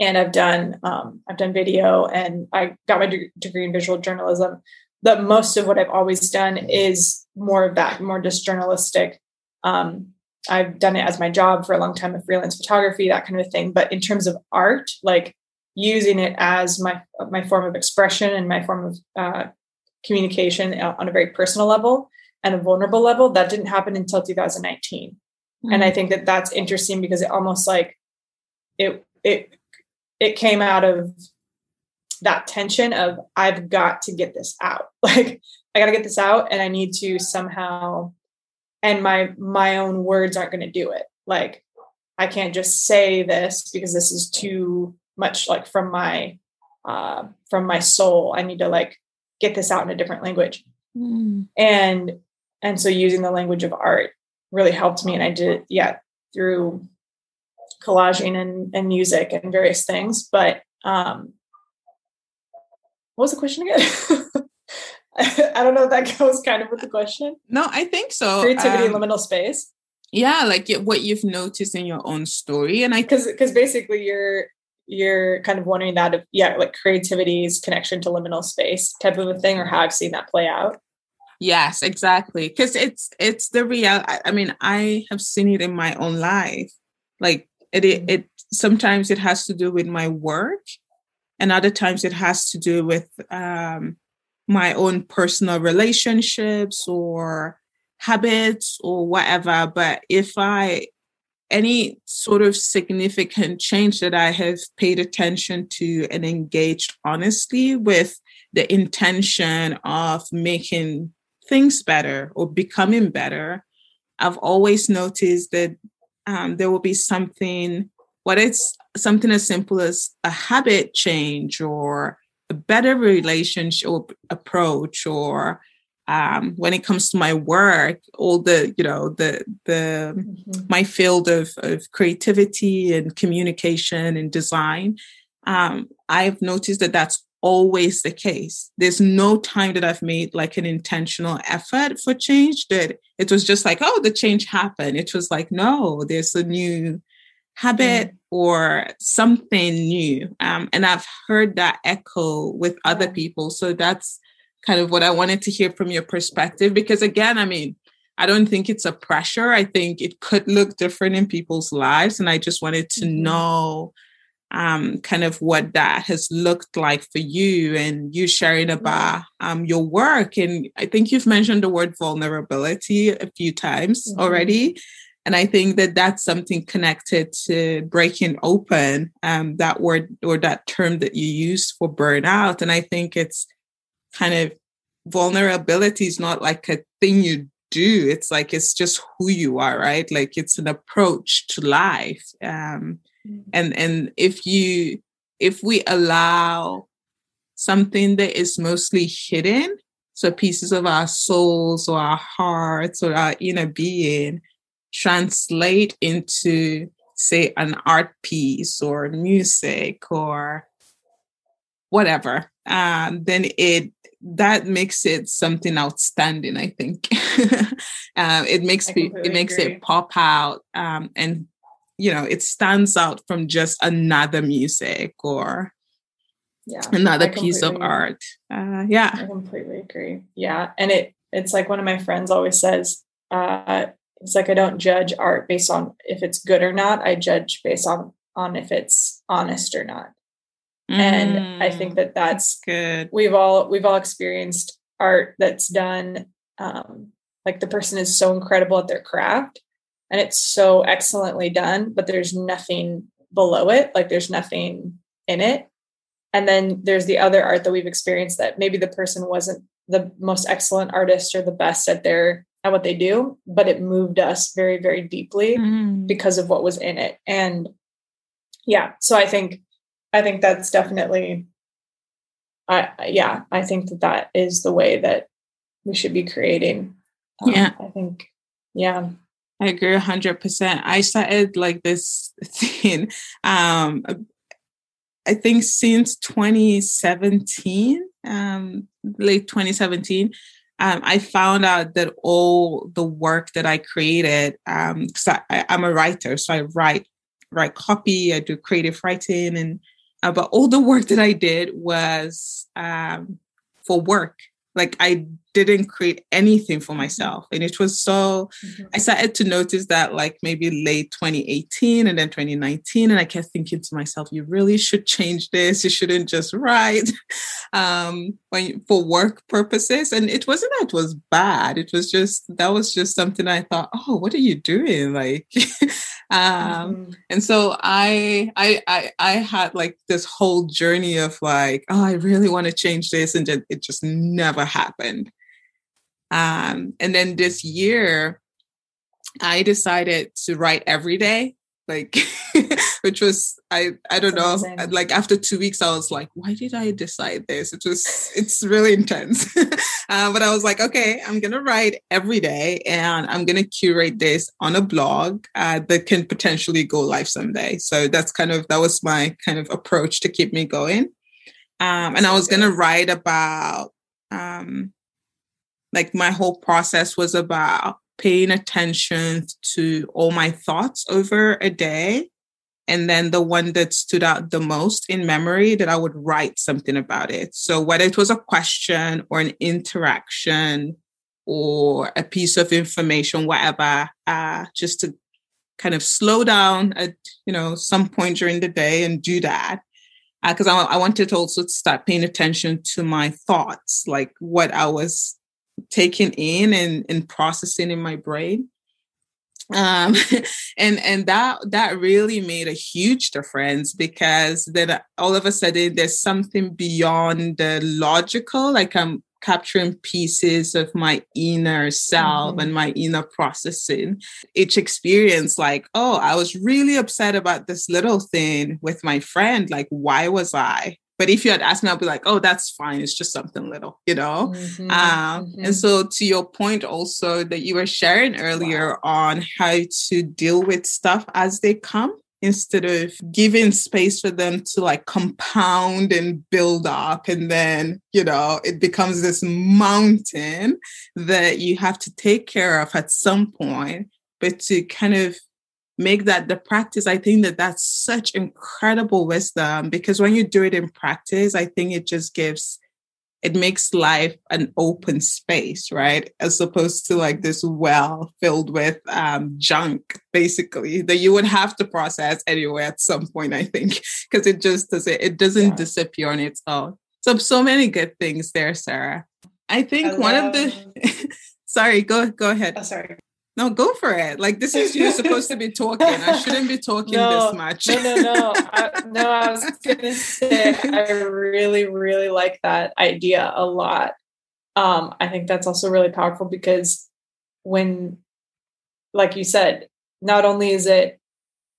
and I've done um, I've done video, and I got my de- degree in visual journalism. But most of what I've always done is more of that, more just journalistic. Um, I've done it as my job for a long time of freelance photography, that kind of thing. But in terms of art, like using it as my my form of expression and my form of uh, communication on a very personal level and a vulnerable level that didn't happen until 2019 mm-hmm. and i think that that's interesting because it almost like it it it came out of that tension of i've got to get this out *laughs* like i got to get this out and i need to somehow and my my own words aren't going to do it like i can't just say this because this is too much like from my uh from my soul i need to like get this out in a different language. Mm. And and so using the language of art really helped me. And I did, yeah, through collaging and, and music and various things. But um what was the question again? *laughs* *laughs* I don't know if that *laughs* goes kind of with the question. No, I think so. Creativity um, liminal space. Yeah, like what you've noticed in your own story, and I because because basically you're you're kind of wondering that if yeah like creativity's connection to liminal space type of a thing or how i've seen that play out yes exactly because it's it's the real i mean i have seen it in my own life like it, it mm-hmm. it sometimes it has to do with my work and other times it has to do with um my own personal relationships or habits or whatever. But if i any sort of significant change that I have paid attention to and engaged honestly with the intention of making things better or becoming better, I've always noticed that um, there will be something, what it's something as simple as a habit change or a better relationship approach or um, when it comes to my work, all the you know the the mm-hmm. my field of of creativity and communication and design, um, I've noticed that that's always the case. There's no time that I've made like an intentional effort for change. That it was just like, oh, the change happened. It was like, no, there's a new habit mm. Or something new. Um, and I've heard that echo with other people. So that's kind of what I wanted to hear from your perspective. Because again, I mean, I don't think it's a pressure. I think it could look different in people's lives. And I just wanted to mm-hmm. know um, kind of what that has looked like for you and you sharing about um, your work. And I think you've mentioned the word vulnerability a few times mm-hmm. already. And I think that that's something connected to breaking open, um, that word or that term that you use for burnout. And I think it's kind of vulnerability is not like a thing you do it's like it's just who you are right like it's an approach to life um mm-hmm. and and if you if we allow something that is mostly hidden so pieces of our souls or our hearts or our inner being translate into say an art piece or music or whatever um, then it that makes it something outstanding i think. Um, *laughs* it makes it makes agree. it pop out um, and you know it stands out from just another music or yeah another piece of art. Uh, yeah. I completely agree. Yeah and it it's like one of my friends always says uh, it's like i don't judge art based on if it's good or not i judge based on on if it's honest or not Mm, and I think that that's, good. We've all we've all experienced art that's done um, like the person is so incredible at their craft and it's so excellently done, but there's nothing below it. Like there's nothing in it. And then there's the other art that we've experienced that maybe the person wasn't the most excellent artist or the best at their at what they do, but it moved us very, very deeply mm. because of what was in it. And yeah, so I think I think that's definitely I yeah, I think that that is the way that we should be creating. Um, yeah. I think yeah. I agree 100%. I started like this *laughs* thing um I think since 2017, um late 2017, um, I found out that all the work that I created, because um, I, am a writer, so I write write copy, I do creative writing, and uh, but all the work that I did was um, for work. Like I didn't create anything for mm-hmm. myself. And it was so, mm-hmm. I started to notice that like maybe late 2018 and then 2019. And I kept thinking to myself, you really should change this. You shouldn't just write *laughs* um, when, for work purposes. And it wasn't that it was bad. It was just, that was just something I thought, oh, what are you doing? Like, *laughs* um mm-hmm. and so I, I i i had like this whole journey of like oh i really want to change this and it just never happened um and then this year i decided to write every day like *laughs* which was i i don't That's know amazing. like after two weeks i was like why did i decide this? It was it's really intense. *laughs* Uh, but i was like okay i'm gonna write every day and i'm gonna curate this on a blog uh, that can potentially go live someday. So that's kind of that was my kind of approach to keep me going. Um, and i was gonna write about um, like my whole process was about paying attention to all my thoughts over a day. And then the one that stood out the most in memory that I would write something about it. So whether it was a question or an interaction or a piece of information, whatever, uh, just to kind of slow down at, you know, some point during the day and do that. Because uh, I, I wanted also to start paying attention to my thoughts, like what I was taking in and, and processing in my brain um *laughs* and and that that really made a huge difference because then all of a sudden there's something beyond the logical like i'm capturing pieces of my inner self mm-hmm. and my inner processing each experience like oh i was really upset about this little thing with my friend like why was i but if you had asked me, I'd be like, oh, that's fine. It's just something little, you know? Mm-hmm, um, mm-hmm. And so, to your point also that you were sharing earlier wow. on how to deal with stuff as they come instead of giving space for them to like compound and build up. And then, you know, it becomes this mountain that you have to take care of at some point, but to kind of make that the practice i think that that's such incredible wisdom because when you do it in practice i think it just gives it makes life an open space right as opposed to like this well filled with um, junk basically that you would have to process anyway at some point i think because it just doesn't it doesn't yeah. disappear on its own so so many good things there sarah i think Hello. one of the *laughs* sorry go go ahead oh, sorry no, go for it. Like this is you're supposed to be talking. I shouldn't be talking no, this much. no, no, no. I, no, I was gonna say I really, really like that idea a lot. Um, I think that's also really powerful because when, like you said, not only is it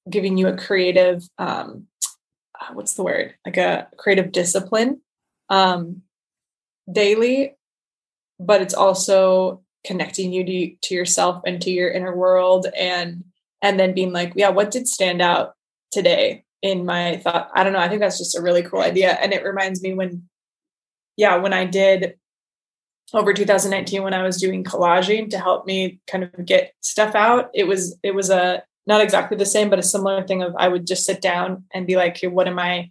giving you a creative, um, uh, what's the word, like a creative discipline, um, daily, but it's also connecting you to, to yourself and to your inner world and and then being like yeah what did stand out today in my thought? I don't know. I think that's just a really cool idea. And it reminds me when yeah when i did over 2019 when i was doing collaging to help me kind of get stuff out it was it was a not exactly the same but a similar thing of i would just sit down and be like hey, what am i?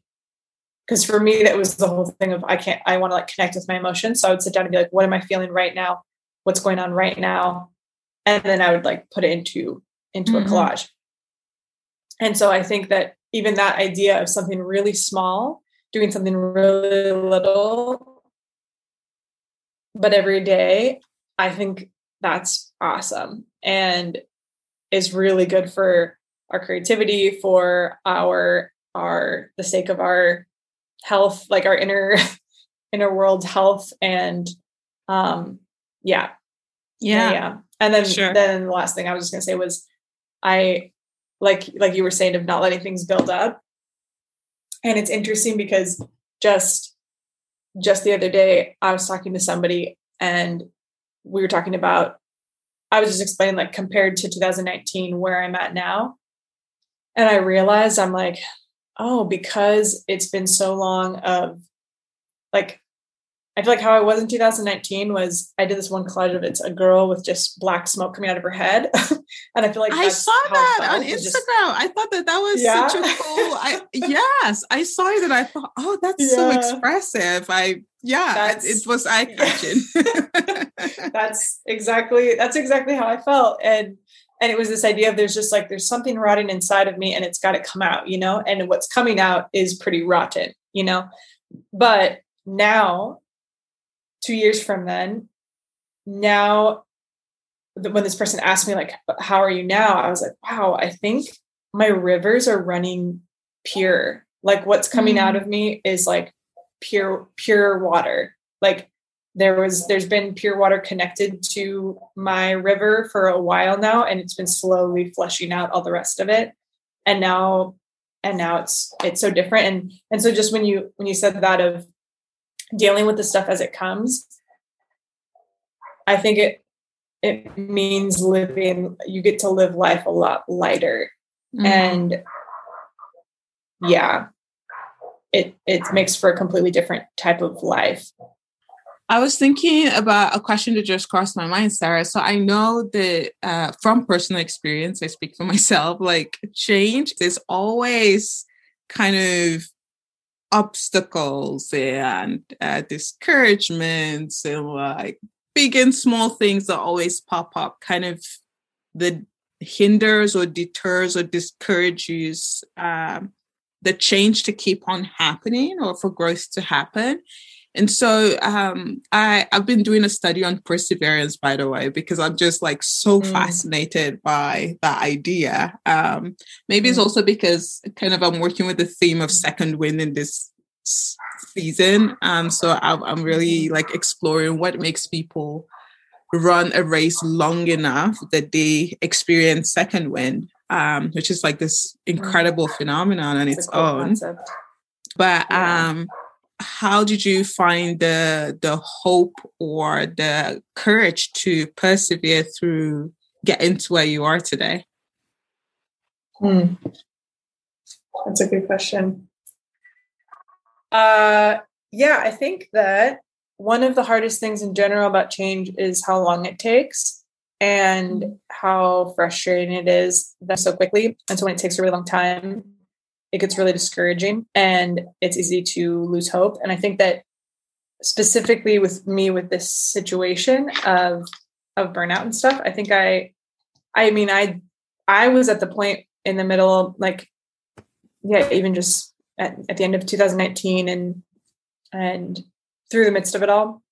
Because for me that was the whole thing of i can't i want to like connect with my emotions. So i would sit down and be like what am i feeling right now what's going on right now and then i would like put it into into mm-hmm. a collage and so i think that even that idea of something really small doing something really little but every day i think that's awesome and is really good for our creativity, for our our the sake of our health, like our inner *laughs* inner world health and um yeah. Yeah. Yeah. And then sure. then the last thing I was just gonna say was I like like you were saying of not letting things build up. And it's interesting because just just the other day I was talking to somebody and we were talking about I was just explaining like compared to 2019 where I'm at now. And I realized I'm like, oh, because it's been so long of like I feel like how I was in 2019 was I did this one collage of it's a girl with just black smoke coming out of her head, *laughs* and I feel like I saw that on Instagram. Just, I thought that that was yeah. such a cool. I *laughs* yes, I saw it and I thought, oh, that's yeah. so expressive. I yeah, it, it, was eye catching. *laughs* that's exactly that's exactly how I felt, and and it was this idea of there's just like there's something rotting inside of me, and it's got to come out, you know, and what's coming out is pretty rotten, you know, but now two years from then, now when this person asked me like, "How are you now?" I was like, "Wow, I think my rivers are running pure. Like what's coming out mm. of me is like pure, pure water. Like there was, there's been pure water connected to my river for a while now, and it's been slowly flushing out all the rest of it. And now, and now it's it's so different. And and so just when you when you said that of dealing with the stuff as it comes i think it it means living you get to live life a lot lighter mm-hmm. and yeah it it makes for a completely different type of life I was thinking about a question that just crossed my mind, Sarah. So I know that uh, from personal experience, I speak for *laughs* myself, like change is always kind of obstacles and uh, discouragements and like big and small things that always pop up kind of that hinders or deters or discourages um, the change to keep on happening or for growth to happen and so um, I, I've been doing a study on perseverance, by the way, because I'm just like so mm. fascinated by that idea. Um, maybe mm. it's also because kind of I'm working with the theme of second wind in this season. Um, so I'm, I'm really like exploring what makes people run a race long enough that they experience second wind, um, which is like this mm. incredible phenomenon on its own. Concept. But yeah. um, how did you find the the hope or the courage to persevere through getting to where you are today? Hmm. That's a good question. Uh, yeah, I think that one of the hardest things in general about change is how long it takes and how frustrating it is that so quickly. And so when it takes a really long time, it gets really discouraging and it's easy to lose hope. And I think that specifically with me with this situation of of burnout and stuff, I think I I mean I I was at the point in the middle like yeah, even just at, at the end of 2019 and and through the midst of it all,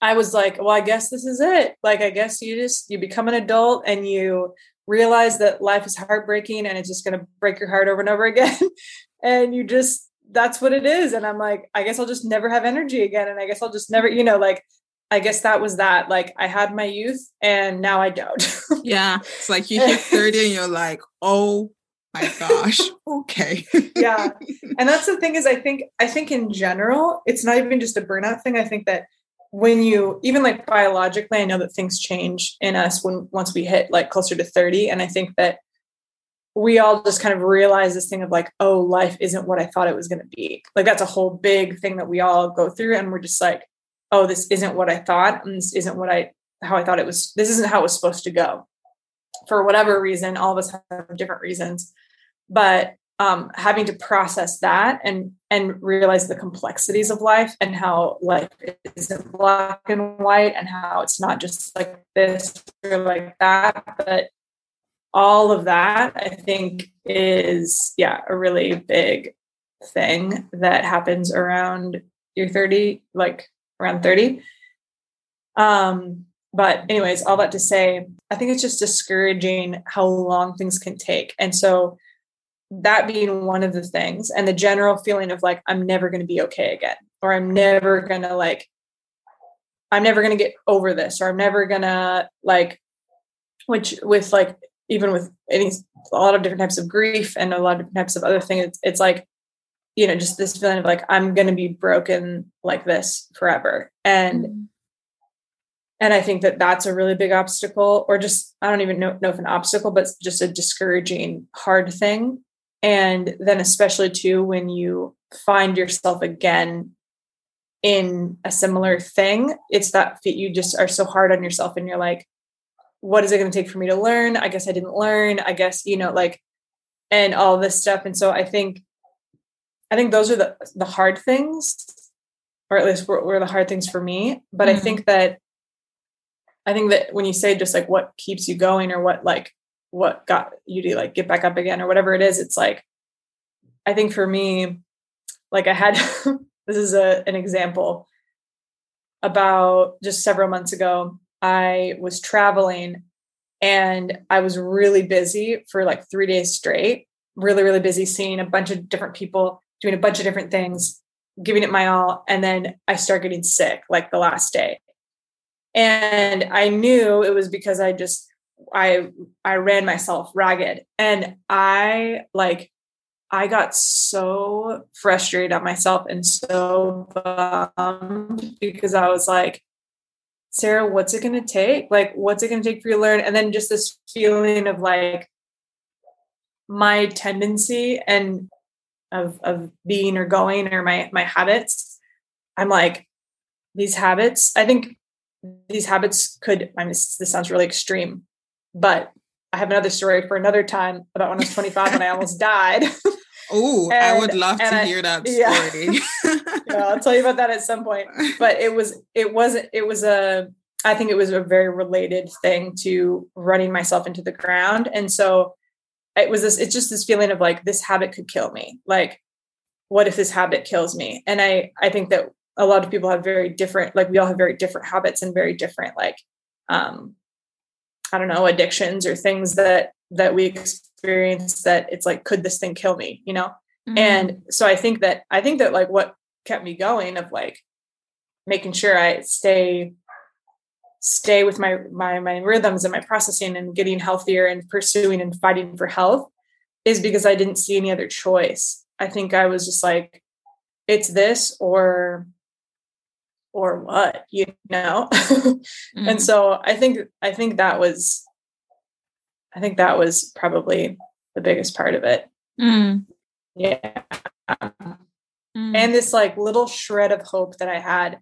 I was like, well, I guess this is it. Like, I guess you just you become an adult and you realize that life is heartbreaking and it's just going to break your heart over and over *laughs* again. And you just that's what it is. And i'm like i guess i'll just never have energy again. And i guess i'll just never you know like i guess that was that. Like i had my youth and now i don't. *laughs* Yeah it's like you hit 30 and you're *laughs* like oh my gosh okay. Yeah. And that's the thing is i think i think in general it's not even just a burnout thing. I think that when you even like biologically i know that things change in us when once we hit like closer to 30 and i think that we all just kind of realize this thing of like oh life isn't what i thought it was going to be. Like that's a whole big thing that we all go through and we're just like oh this isn't what i thought and this isn't what i how i thought it was this isn't how it was supposed to go. For whatever reason all of us have different reasons. But um, having to process that and and realize the complexities of life and how life isn't black and white and how it's not just like this or like that but all of that i think is yeah a really big thing that happens around your 30 like around 30 um but anyways all that to say I think it's just discouraging how long things can take. And so that being one of the things and the general feeling of like I'm never going to be okay again or I'm never going to like I'm never going to get over this or I'm never going to like which with like even with any a lot of different types of grief and a lot of different types of other things it's, it's like you know just this feeling of like I'm going to be broken like this forever. And mm-hmm. and i think that that's a really big obstacle or just i don't even know, know if an obstacle but just a discouraging hard thing and then especially too when you find yourself again in a similar thing it's that you just are so hard on yourself and you're like what is it going to take for me to learn? I guess i didn't learn. I guess you know like and all this stuff. And so i think i think those are the the hard things or at least were, were the hard things for me. But mm-hmm. i think that I think that when you say just like what keeps you going or what like what got you to like get back up again or whatever it is, it's like I think for me, like I had *laughs* this is a an example about just several months ago. I was traveling and I was really busy for like three days straight, really, really busy seeing a bunch of different people, doing a bunch of different things, giving it my all. And then I start getting sick like the last day and i knew it was because i just i i ran myself ragged. And i like i got so frustrated at myself and so bummed because i was like sarah what's it going to take? Like what's it going to take for you to learn? And then just this feeling of like my tendency and of of being or going or my my habits. I'm like these habits i think these habits could i mean this, this sounds really extreme but i have another story for another time about when i was 25 and i almost *laughs* died. Oh i would love to I, hear that *laughs* story. Yeah. *laughs* yeah i'll tell you about that at some point. But it was it wasn't it was a i think it was a very related thing to running myself into the ground. And so it was this it's just this feeling of like this habit could kill me. Like what if this habit kills me? And i i think that a lot of people have very different like we all have very different habits and very different like um i don't know addictions or things that that we experience that it's like could this thing kill me you know mm-hmm. and so i think that i think that like what kept me going of like making sure i stay stay with my my my rhythms and my processing and getting healthier and pursuing and fighting for health is because i didn't see any other choice i think i was just like it's this or or what you know *laughs* mm-hmm. and so i think i think that was i think that was probably the biggest part of it mm. yeah mm. and this like little shred of hope that i had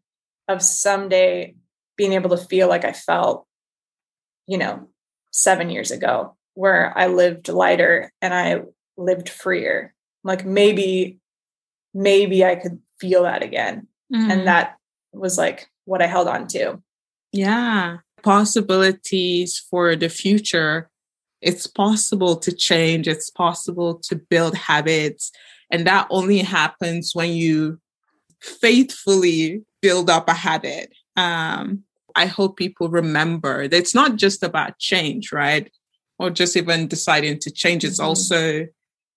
of someday being able to feel like i felt you know 7 years ago where i lived lighter and i lived freer like maybe maybe i could feel that again mm. and that was like what I held on to. Yeah. Possibilities for the future. It's possible to change, it's possible to build habits. And that only happens when you faithfully build up a habit. Um, I hope people remember that it's not just about change, right? Or just even deciding to change. It's mm-hmm. also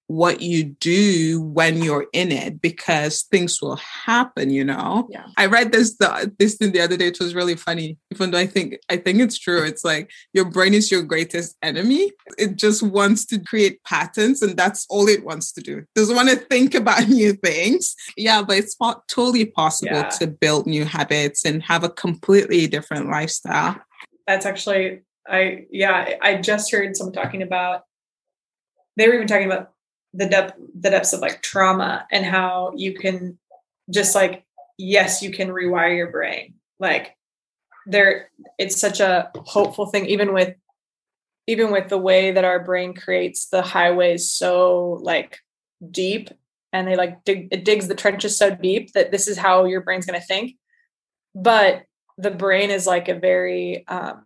what you do when you're in it because things will happen you know? Yeah. i read this the, this thing the other day it was really funny even though i think i think it's true. It's like your brain is your greatest enemy. It just wants to create patterns and that's all it wants to do. It doesn't want to think about *laughs* new things. Yeah but it's totally possible yeah. to build new habits and have a completely different lifestyle. That's actually i yeah i just heard someone talking about they were even talking about the depth the depths of like trauma and how you can just like yes you can rewire your brain. Like there it's such a hopeful thing even with even with the way that our brain creates the highways so like deep and they like dig it digs the trenches so deep that this is how your brain's going to think. But the brain is like a very um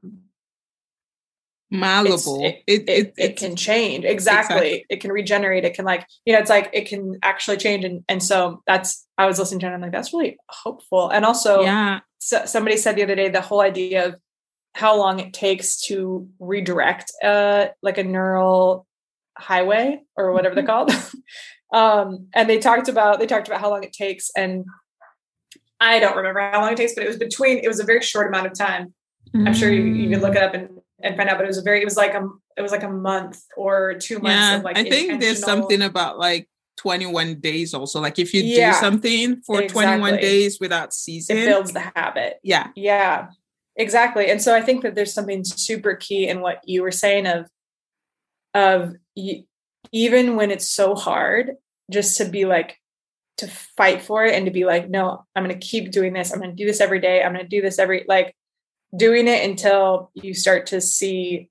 malleable. It, it, it, it, can change. Exactly. exactly. It can regenerate. It can like, you know, it's like it can actually change. And and so that's I was listening to it. I'm like, that's really hopeful. And also yeah. So, somebody said the other day the whole idea of how long it takes to redirect uh like a neural highway or whatever they're called *laughs* um and they talked about they talked about how long it takes and i don't remember how long it takes but it was between it was a very short amount of time mm. i'm sure you, you could look it up and and find out but it was a very it was like a it was like a month or two months yeah, of like i think there's something about like 21 days also like if you yeah, do something for exactly. 21 days without ceasing it builds the habit yeah yeah exactly and so i think that there's something super key in what you were saying of of even when it's so hard just to be like to fight for it and to be like no i'm going to keep doing this i'm going to do this every day i'm going to do this every like doing it until you start to see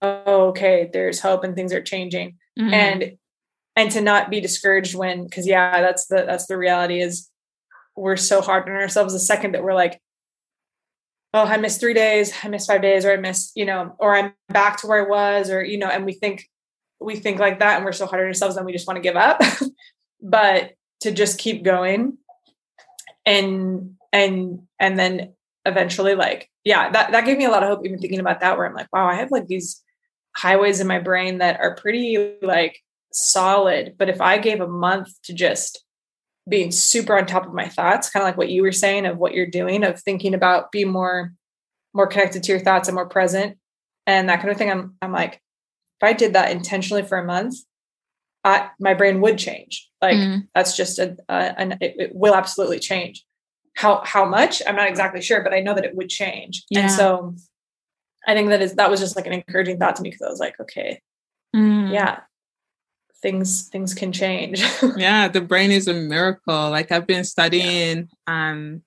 oh okay there's hope and things are changing mm-hmm. and and to not be discouraged when because yeah that's the that's the reality is we're so hard on ourselves the second that we're like oh i missed three days i missed five days or i missed you know or i'm back to where i was or you know and we think we think like that and we're so hard on ourselves and we just want to give up *laughs* but to just keep going and and and then eventually like yeah that that gave me a lot of hope even thinking about that where i'm like wow i have like these highways in my brain that are pretty like solid. But if I gave a month to just being super on top of my thoughts, kind of like what you were saying of what you're doing, of thinking about being more more connected to your thoughts and more present and that kind of thing. I'm I'm like, if I did that intentionally for a month, I, my brain would change. Like mm. that's just a, a an, it, it, will absolutely change. How how much? I'm not exactly sure, but I know that it would change. Yeah. And so I think that is that was just like an encouraging thought to me because I was like, okay, mm. yeah, things things can change *laughs* yeah the brain is a miracle like i've been studying yeah. um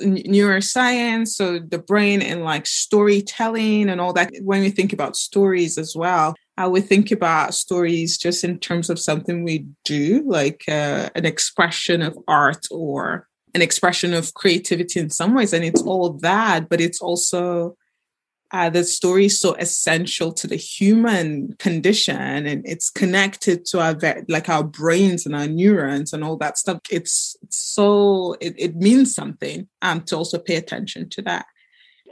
neuroscience so the brain and like storytelling and all that when we think about stories as well i would think about stories just in terms of something we do like uh, an expression of art or an expression of creativity in some ways and it's all that but it's also uh, the story is so essential to the human condition and it's connected to our like our brains and our neurons and all that stuff. It's, so it, it means something um to also pay attention to that.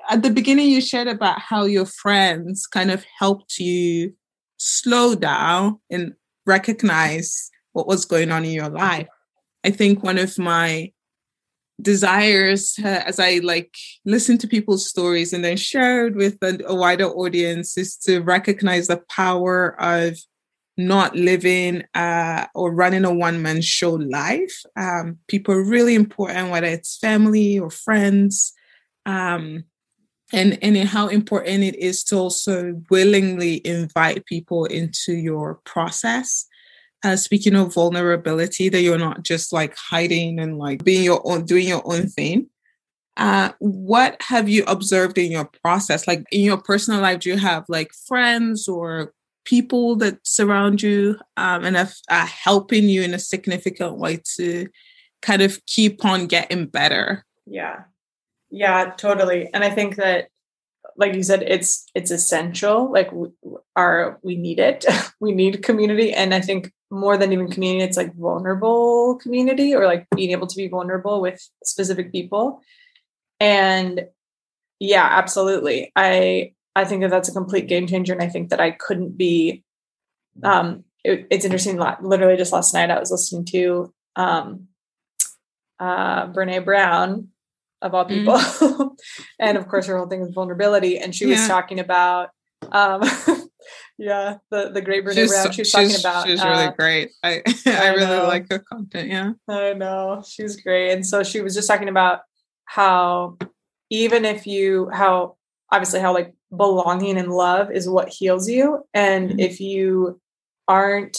At the beginning you shared about how your friends kind of helped you slow down and recognize what was going on in your life. I think one of my desires uh, as I like listen to people's stories and then shared with a, a wider audience is to recognize the power of not living uh, or running a one man show life. Um, people are really important, whether it's family or friends. Um, and, and how important it is to also willingly invite people into your process uh, speaking of vulnerability, that you're not just like hiding and like being your own, doing your own thing. Uh, what have you observed in your process? Like in your personal life, do you have like friends or people that surround you um, and are, are helping you in a significant way to kind of keep on getting better? Yeah. Yeah, totally. And I think that like you said it's it's essential like we, our we need it *laughs* we need community and i think more than even community it's like vulnerable community or like being able to be vulnerable with specific people and yeah absolutely i i think that that's a complete game changer and i think that i couldn't be um it, it's interesting literally just last night i was listening to um uh brene brown of all people mm. *laughs* and of course her whole thing is vulnerability and she yeah. was talking about um *laughs* yeah, the the great Brene she's, Brown. She was talking about. She's really uh, great. I *laughs* I, I really know. like her content. Yeah, I know she's great, and so she was just talking about how even if you how obviously how like belonging and love is what heals you, and mm-hmm. if you aren't,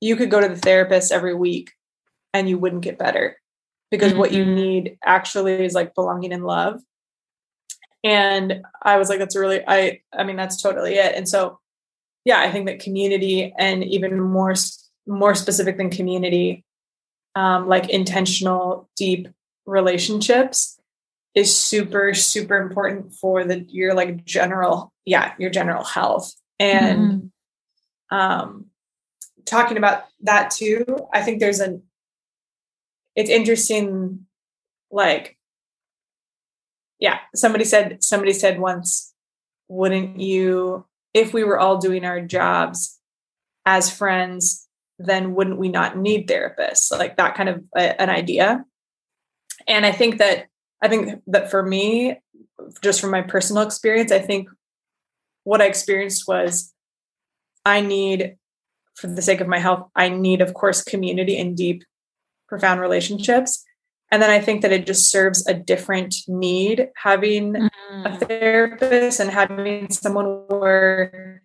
you could go to the therapist every week and you wouldn't get better because mm-hmm. what you mm-hmm. need actually is like belonging and love. And I was like, that's really I I mean that's totally it. And so yeah, I think that community and even more more specific than community, um, like intentional, deep relationships is super super important for the your like general yeah your general health and mm-hmm. um talking about that too i think there's an it's interesting like yeah, somebody said somebody said once, wouldn't you if we were all doing our jobs as friends, then wouldn't we not need therapists? Like that kind of a, an idea. And I think that I think that for me, just from my personal experience, I think what I experienced was I need, for the sake of my health, I need, of course, community and deep, profound relationships. And then I think that it just serves a different need having mm-hmm. a therapist and having someone where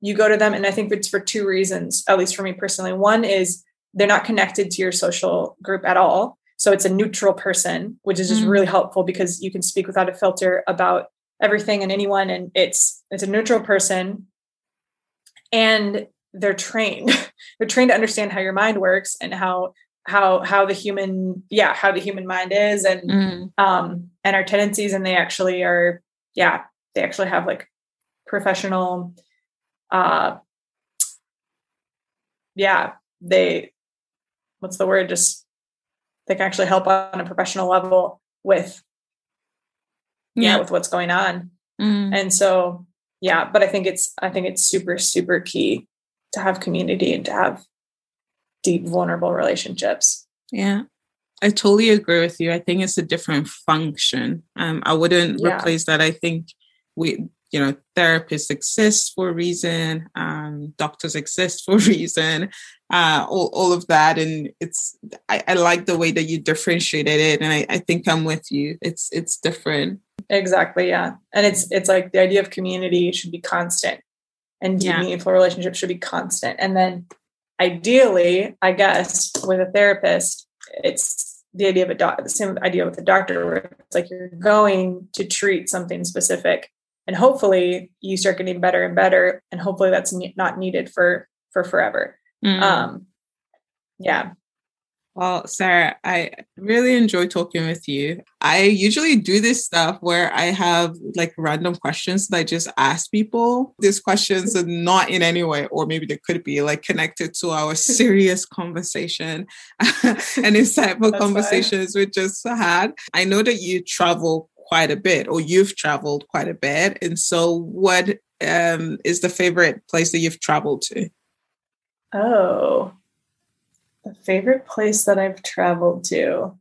you go to them. And I think it's for two reasons, at least for me personally. One is they're not connected to your social group at all. So it's a neutral person, which is just mm-hmm. really helpful because you can speak without a filter about everything and anyone. And it's it's a neutral person. And they're trained. *laughs* they're trained to understand how your mind works and how how how the human yeah how the human mind is and mm. um and our tendencies and they actually are yeah they actually have like professional uh yeah they what's the word just they can actually help on a professional level with yeah, yeah with what's going on mm. and so yeah but i think it's i think it's super super key to have community and to have deep, vulnerable relationships. Yeah. I totally agree with you. I think it's a different function. Um, I wouldn't yeah. replace that. I think we, you know, therapists exist for a reason, um, doctors exist *laughs* for a reason, uh, all, all of that. And it's, I, I like the way that you differentiated it. And I, I think I'm with you. It's, it's different. Exactly. Yeah. And it's, it's like the idea of community should be constant and deep, yeah. meaningful relationships should be constant. And then ideally, I guess, with a therapist, it's the idea of a doc, the same idea with a doctor, where it's like you're going to treat something specific, and hopefully you start getting better and better, and hopefully that's not needed for for forever. Mm. Um, yeah, well, Sarah, I really enjoy talking with you. I usually do this stuff where I have like random questions that I just ask people. These questions are not in any way, or maybe they could be like connected to our *laughs* serious conversation *laughs* and insightful conversations fine. we just had. I know that you travel quite a bit, or you've traveled quite a bit. And so, what um, is the favorite place that you've traveled to? Oh, the favorite place that I've traveled to.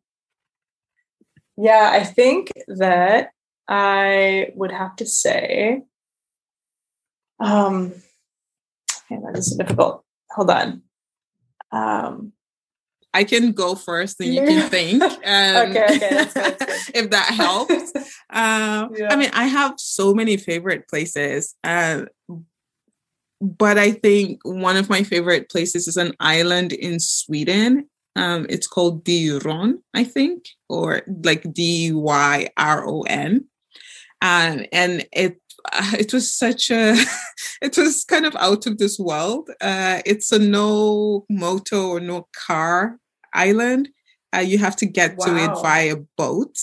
Yeah, I think that I would have to say, um, okay, that is difficult. Hold on. Um, I can go first, and you can *laughs* think. Um, okay, okay, that's good, that's good. *laughs* if that *laughs* helps. Uh, yeah. I mean, I have so many favorite places. Uh, but I think one of my favorite places is an island in Sweden. Um, it's called Dyron, I think, or like D Y R O N. Um, and it uh, it was such a *laughs* it was kind of out of this world. Uh, it's a no motor or no car island. Uh, you have to get wow. to it via boat.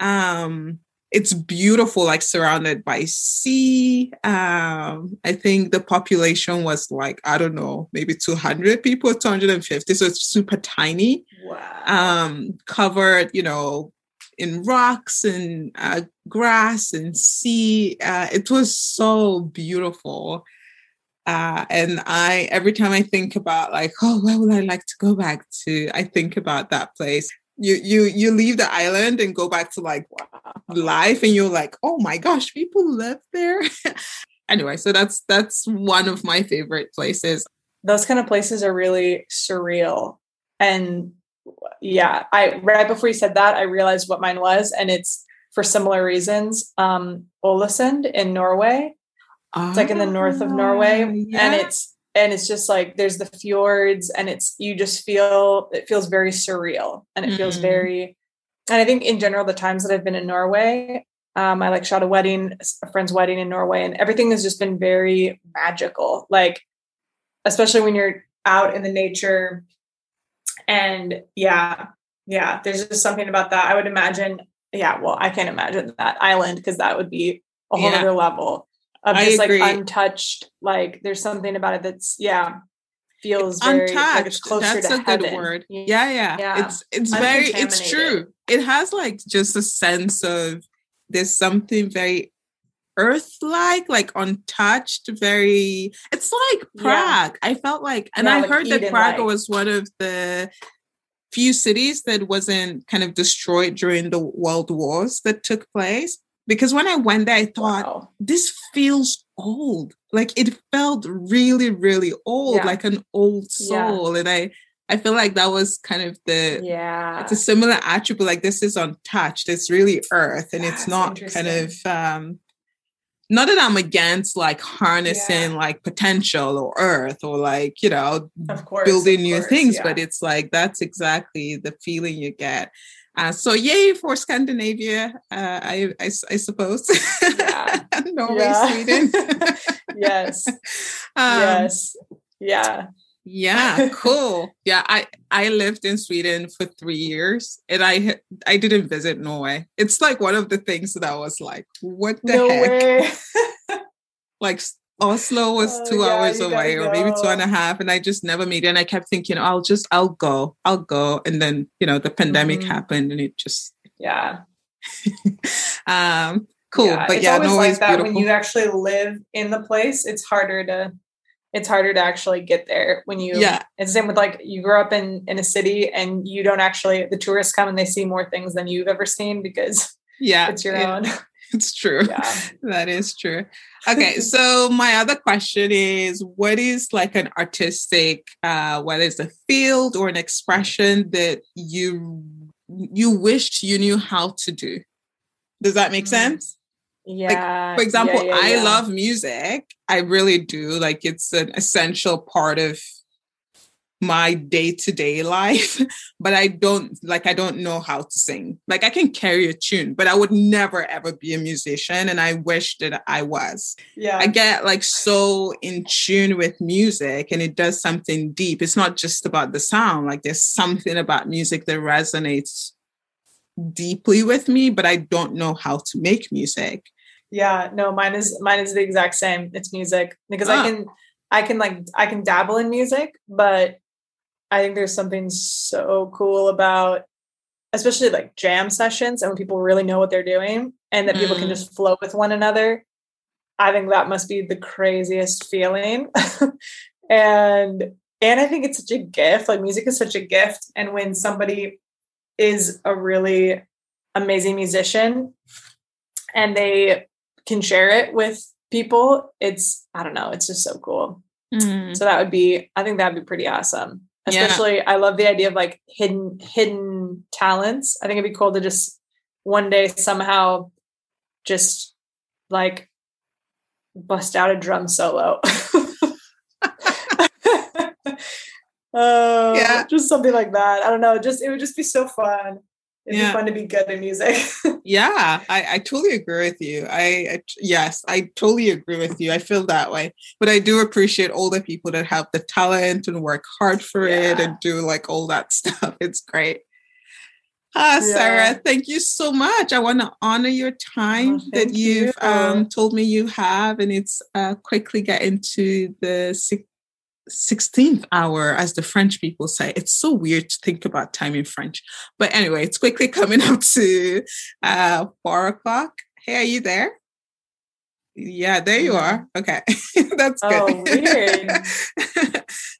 Um, it's beautiful, like surrounded by sea. Um, I think the population was like, I don't know, maybe 200 people, 250. So it's super tiny. Wow. Um, covered, you know, in rocks and uh, grass and sea. Uh, it was so beautiful. Uh, and I, every time I think about like, *laughs* oh, where would I like to go back to? I think about that place you you you leave the island and go back to like life and you're like oh my gosh people live there. *laughs* Anyway so that's that's one of my favorite places. Those kind of places are really surreal. And yeah i right before you said that i realized what mine was and it's for similar reasons. Um Ålesund in norway. It's like in the north of norway yeah. and it's and it's just like there's the fjords and it's you just feel it feels very surreal and it mm-hmm. feels very and i think in general the times that i've been in norway um, i like shot a wedding a friend's wedding in norway and everything has just been very magical like especially when you're out in the nature and yeah yeah there's just something about that i would imagine yeah well i can't imagine that island because that would be a whole yeah. other level of just like untouched. Like there's something about it that's yeah feels very untouched. Like closer that's to a heaven. good word. Yeah, yeah, yeah. It's it's very it's true. It has like just a sense of there's something very earth like, like untouched, very it's like Prague. Yeah. I felt like and yeah, I like heard that Prague was one of the few cities that wasn't kind of destroyed during the world wars that took place. Because when I went there, I thought wow. this feels old. Like it felt really, really old, yeah. like an old soul. And I I feel like that was kind of the yeah. It's a similar attribute. Like this is untouched. It's really earth, and it's not kind of um not that I'm against like harnessing yeah. like potential or earth or like, you know, of course, building new course, things, yeah. but it's like that's exactly the feeling you get. Uh, so yay for Scandinavia, uh, I, I, I suppose. Yeah. *laughs* Norway, yeah. Sweden. *laughs* yes. *laughs* Um, yes. Yeah. Yeah, cool. yeah, I I lived in Sweden for 3 years and I I didn't visit Norway. It's like one of the things that I was like, what the no heck? like Oslo was oh, two yeah, hours away or maybe two and a half and I just never made it. And I kept thinking, I'll just I'll go. I'll go. And then, you know, the pandemic mm-hmm. happened and it just Yeah. *laughs* um cool. Yeah, but yeah, Norway's like that beautiful. when you actually live in the place, it's harder to it's harder to actually get there when you yeah it's the same with like you grow up in in a city and you don't actually the tourists come and they see more things than you've ever seen because yeah it's your own *laughs* *laughs* it's true yeah. *laughs* that is true *laughs* okay so my other question is what is like an artistic uh whether it's a field or an expression that you you wished you knew how to do does that make mm. sense yeah. Like, for example, yeah, yeah, I love music. I really do. Like it's an essential part of my day-to-day life *laughs* but i don't like i don't know how to sing. Like i can carry a tune but i would never ever be a musician and i wish that i was. Yeah. I get like so in tune with music and it does something deep. It's not just about the sound like there's something about music that resonates deeply with me but i don't know how to make music. Yeah, no, mine is mine is the exact same. It's music because I ah. can I can like I can dabble in music, but I think there's something so cool about especially like jam sessions and when people really know what they're doing and that mm. people can mm. just flow with one another. I think that must be the craziest feeling. *laughs* and and I think it's such a gift. Like music is such a gift and when somebody is a really amazing musician and they can share it with people, it's I don't know, it's just so cool. Mm. So that would be I think that'd be pretty awesome. Especially yeah. I love the idea of like hidden hidden talents. I think it'd be cool to just one day somehow just like bust out a drum solo. *laughs* *laughs* Uh, yeah. just something like that. I don't know. Just it would just be so fun it'd yeah. be fun to be good at music. *laughs* yeah, I, I totally agree with you. I, I, yes, I totally agree with you. I feel that way, but I do appreciate all the people that have the talent and work hard for yeah. it and do like all that *laughs* stuff. It's great. Ah, yeah. Sarah, thank you so much. I want to honor your time oh, that you've you. um, told me you have, and it's uh, quickly get into the 16th hour, as the French people say. It's so weird to think about time in French. But anyway, it's quickly *laughs* coming up to uh, four o'clock. Hey, are you there? Yeah, there you are. Okay. *laughs* That's good. Oh, weird. um,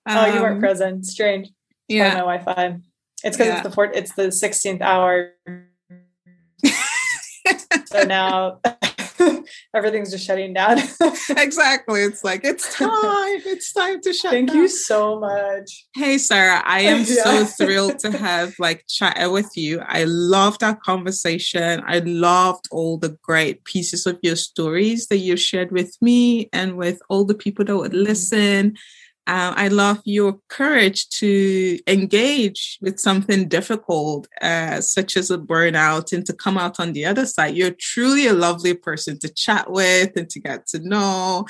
*laughs* oh, you weren't present. Strange. Yeah. my Wi-Fi. It's because yeah. it's the fourth, it's the 16th hour. so now everything's just shutting down. *laughs* exactly. It's like it's *laughs* time. It's time to shut. Down. Thank down. you so much. Hey Sarah, I am *laughs* yeah. so thrilled to have like chatted with you. I loved our conversation. I loved all the great pieces of your stories that you've shared with me and with all the people that would mm-hmm. Uh, I love your courage to engage with something difficult, uh, such as a burnout, and to come out on the other side. You're truly a lovely person to chat with and to get to know.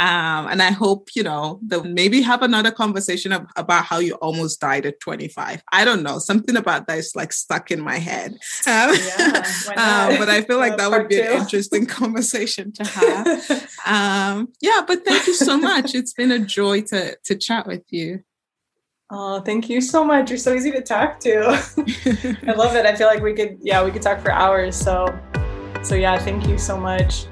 Um, and I hope, you know, that maybe have another conversation about how you almost died at 25. I don't know. Something about that is like stuck in my head. Um, yeah, *laughs* um, but I feel like that would be two. an interesting *laughs* conversation to *laughs* have. um, yeah, but thank you so much. It's been a joy to, to chat with you. Oh, thank you so much. You're so easy to talk to. I love it. I feel like we could, yeah, we could talk for hours. So So yeah, thank you so much.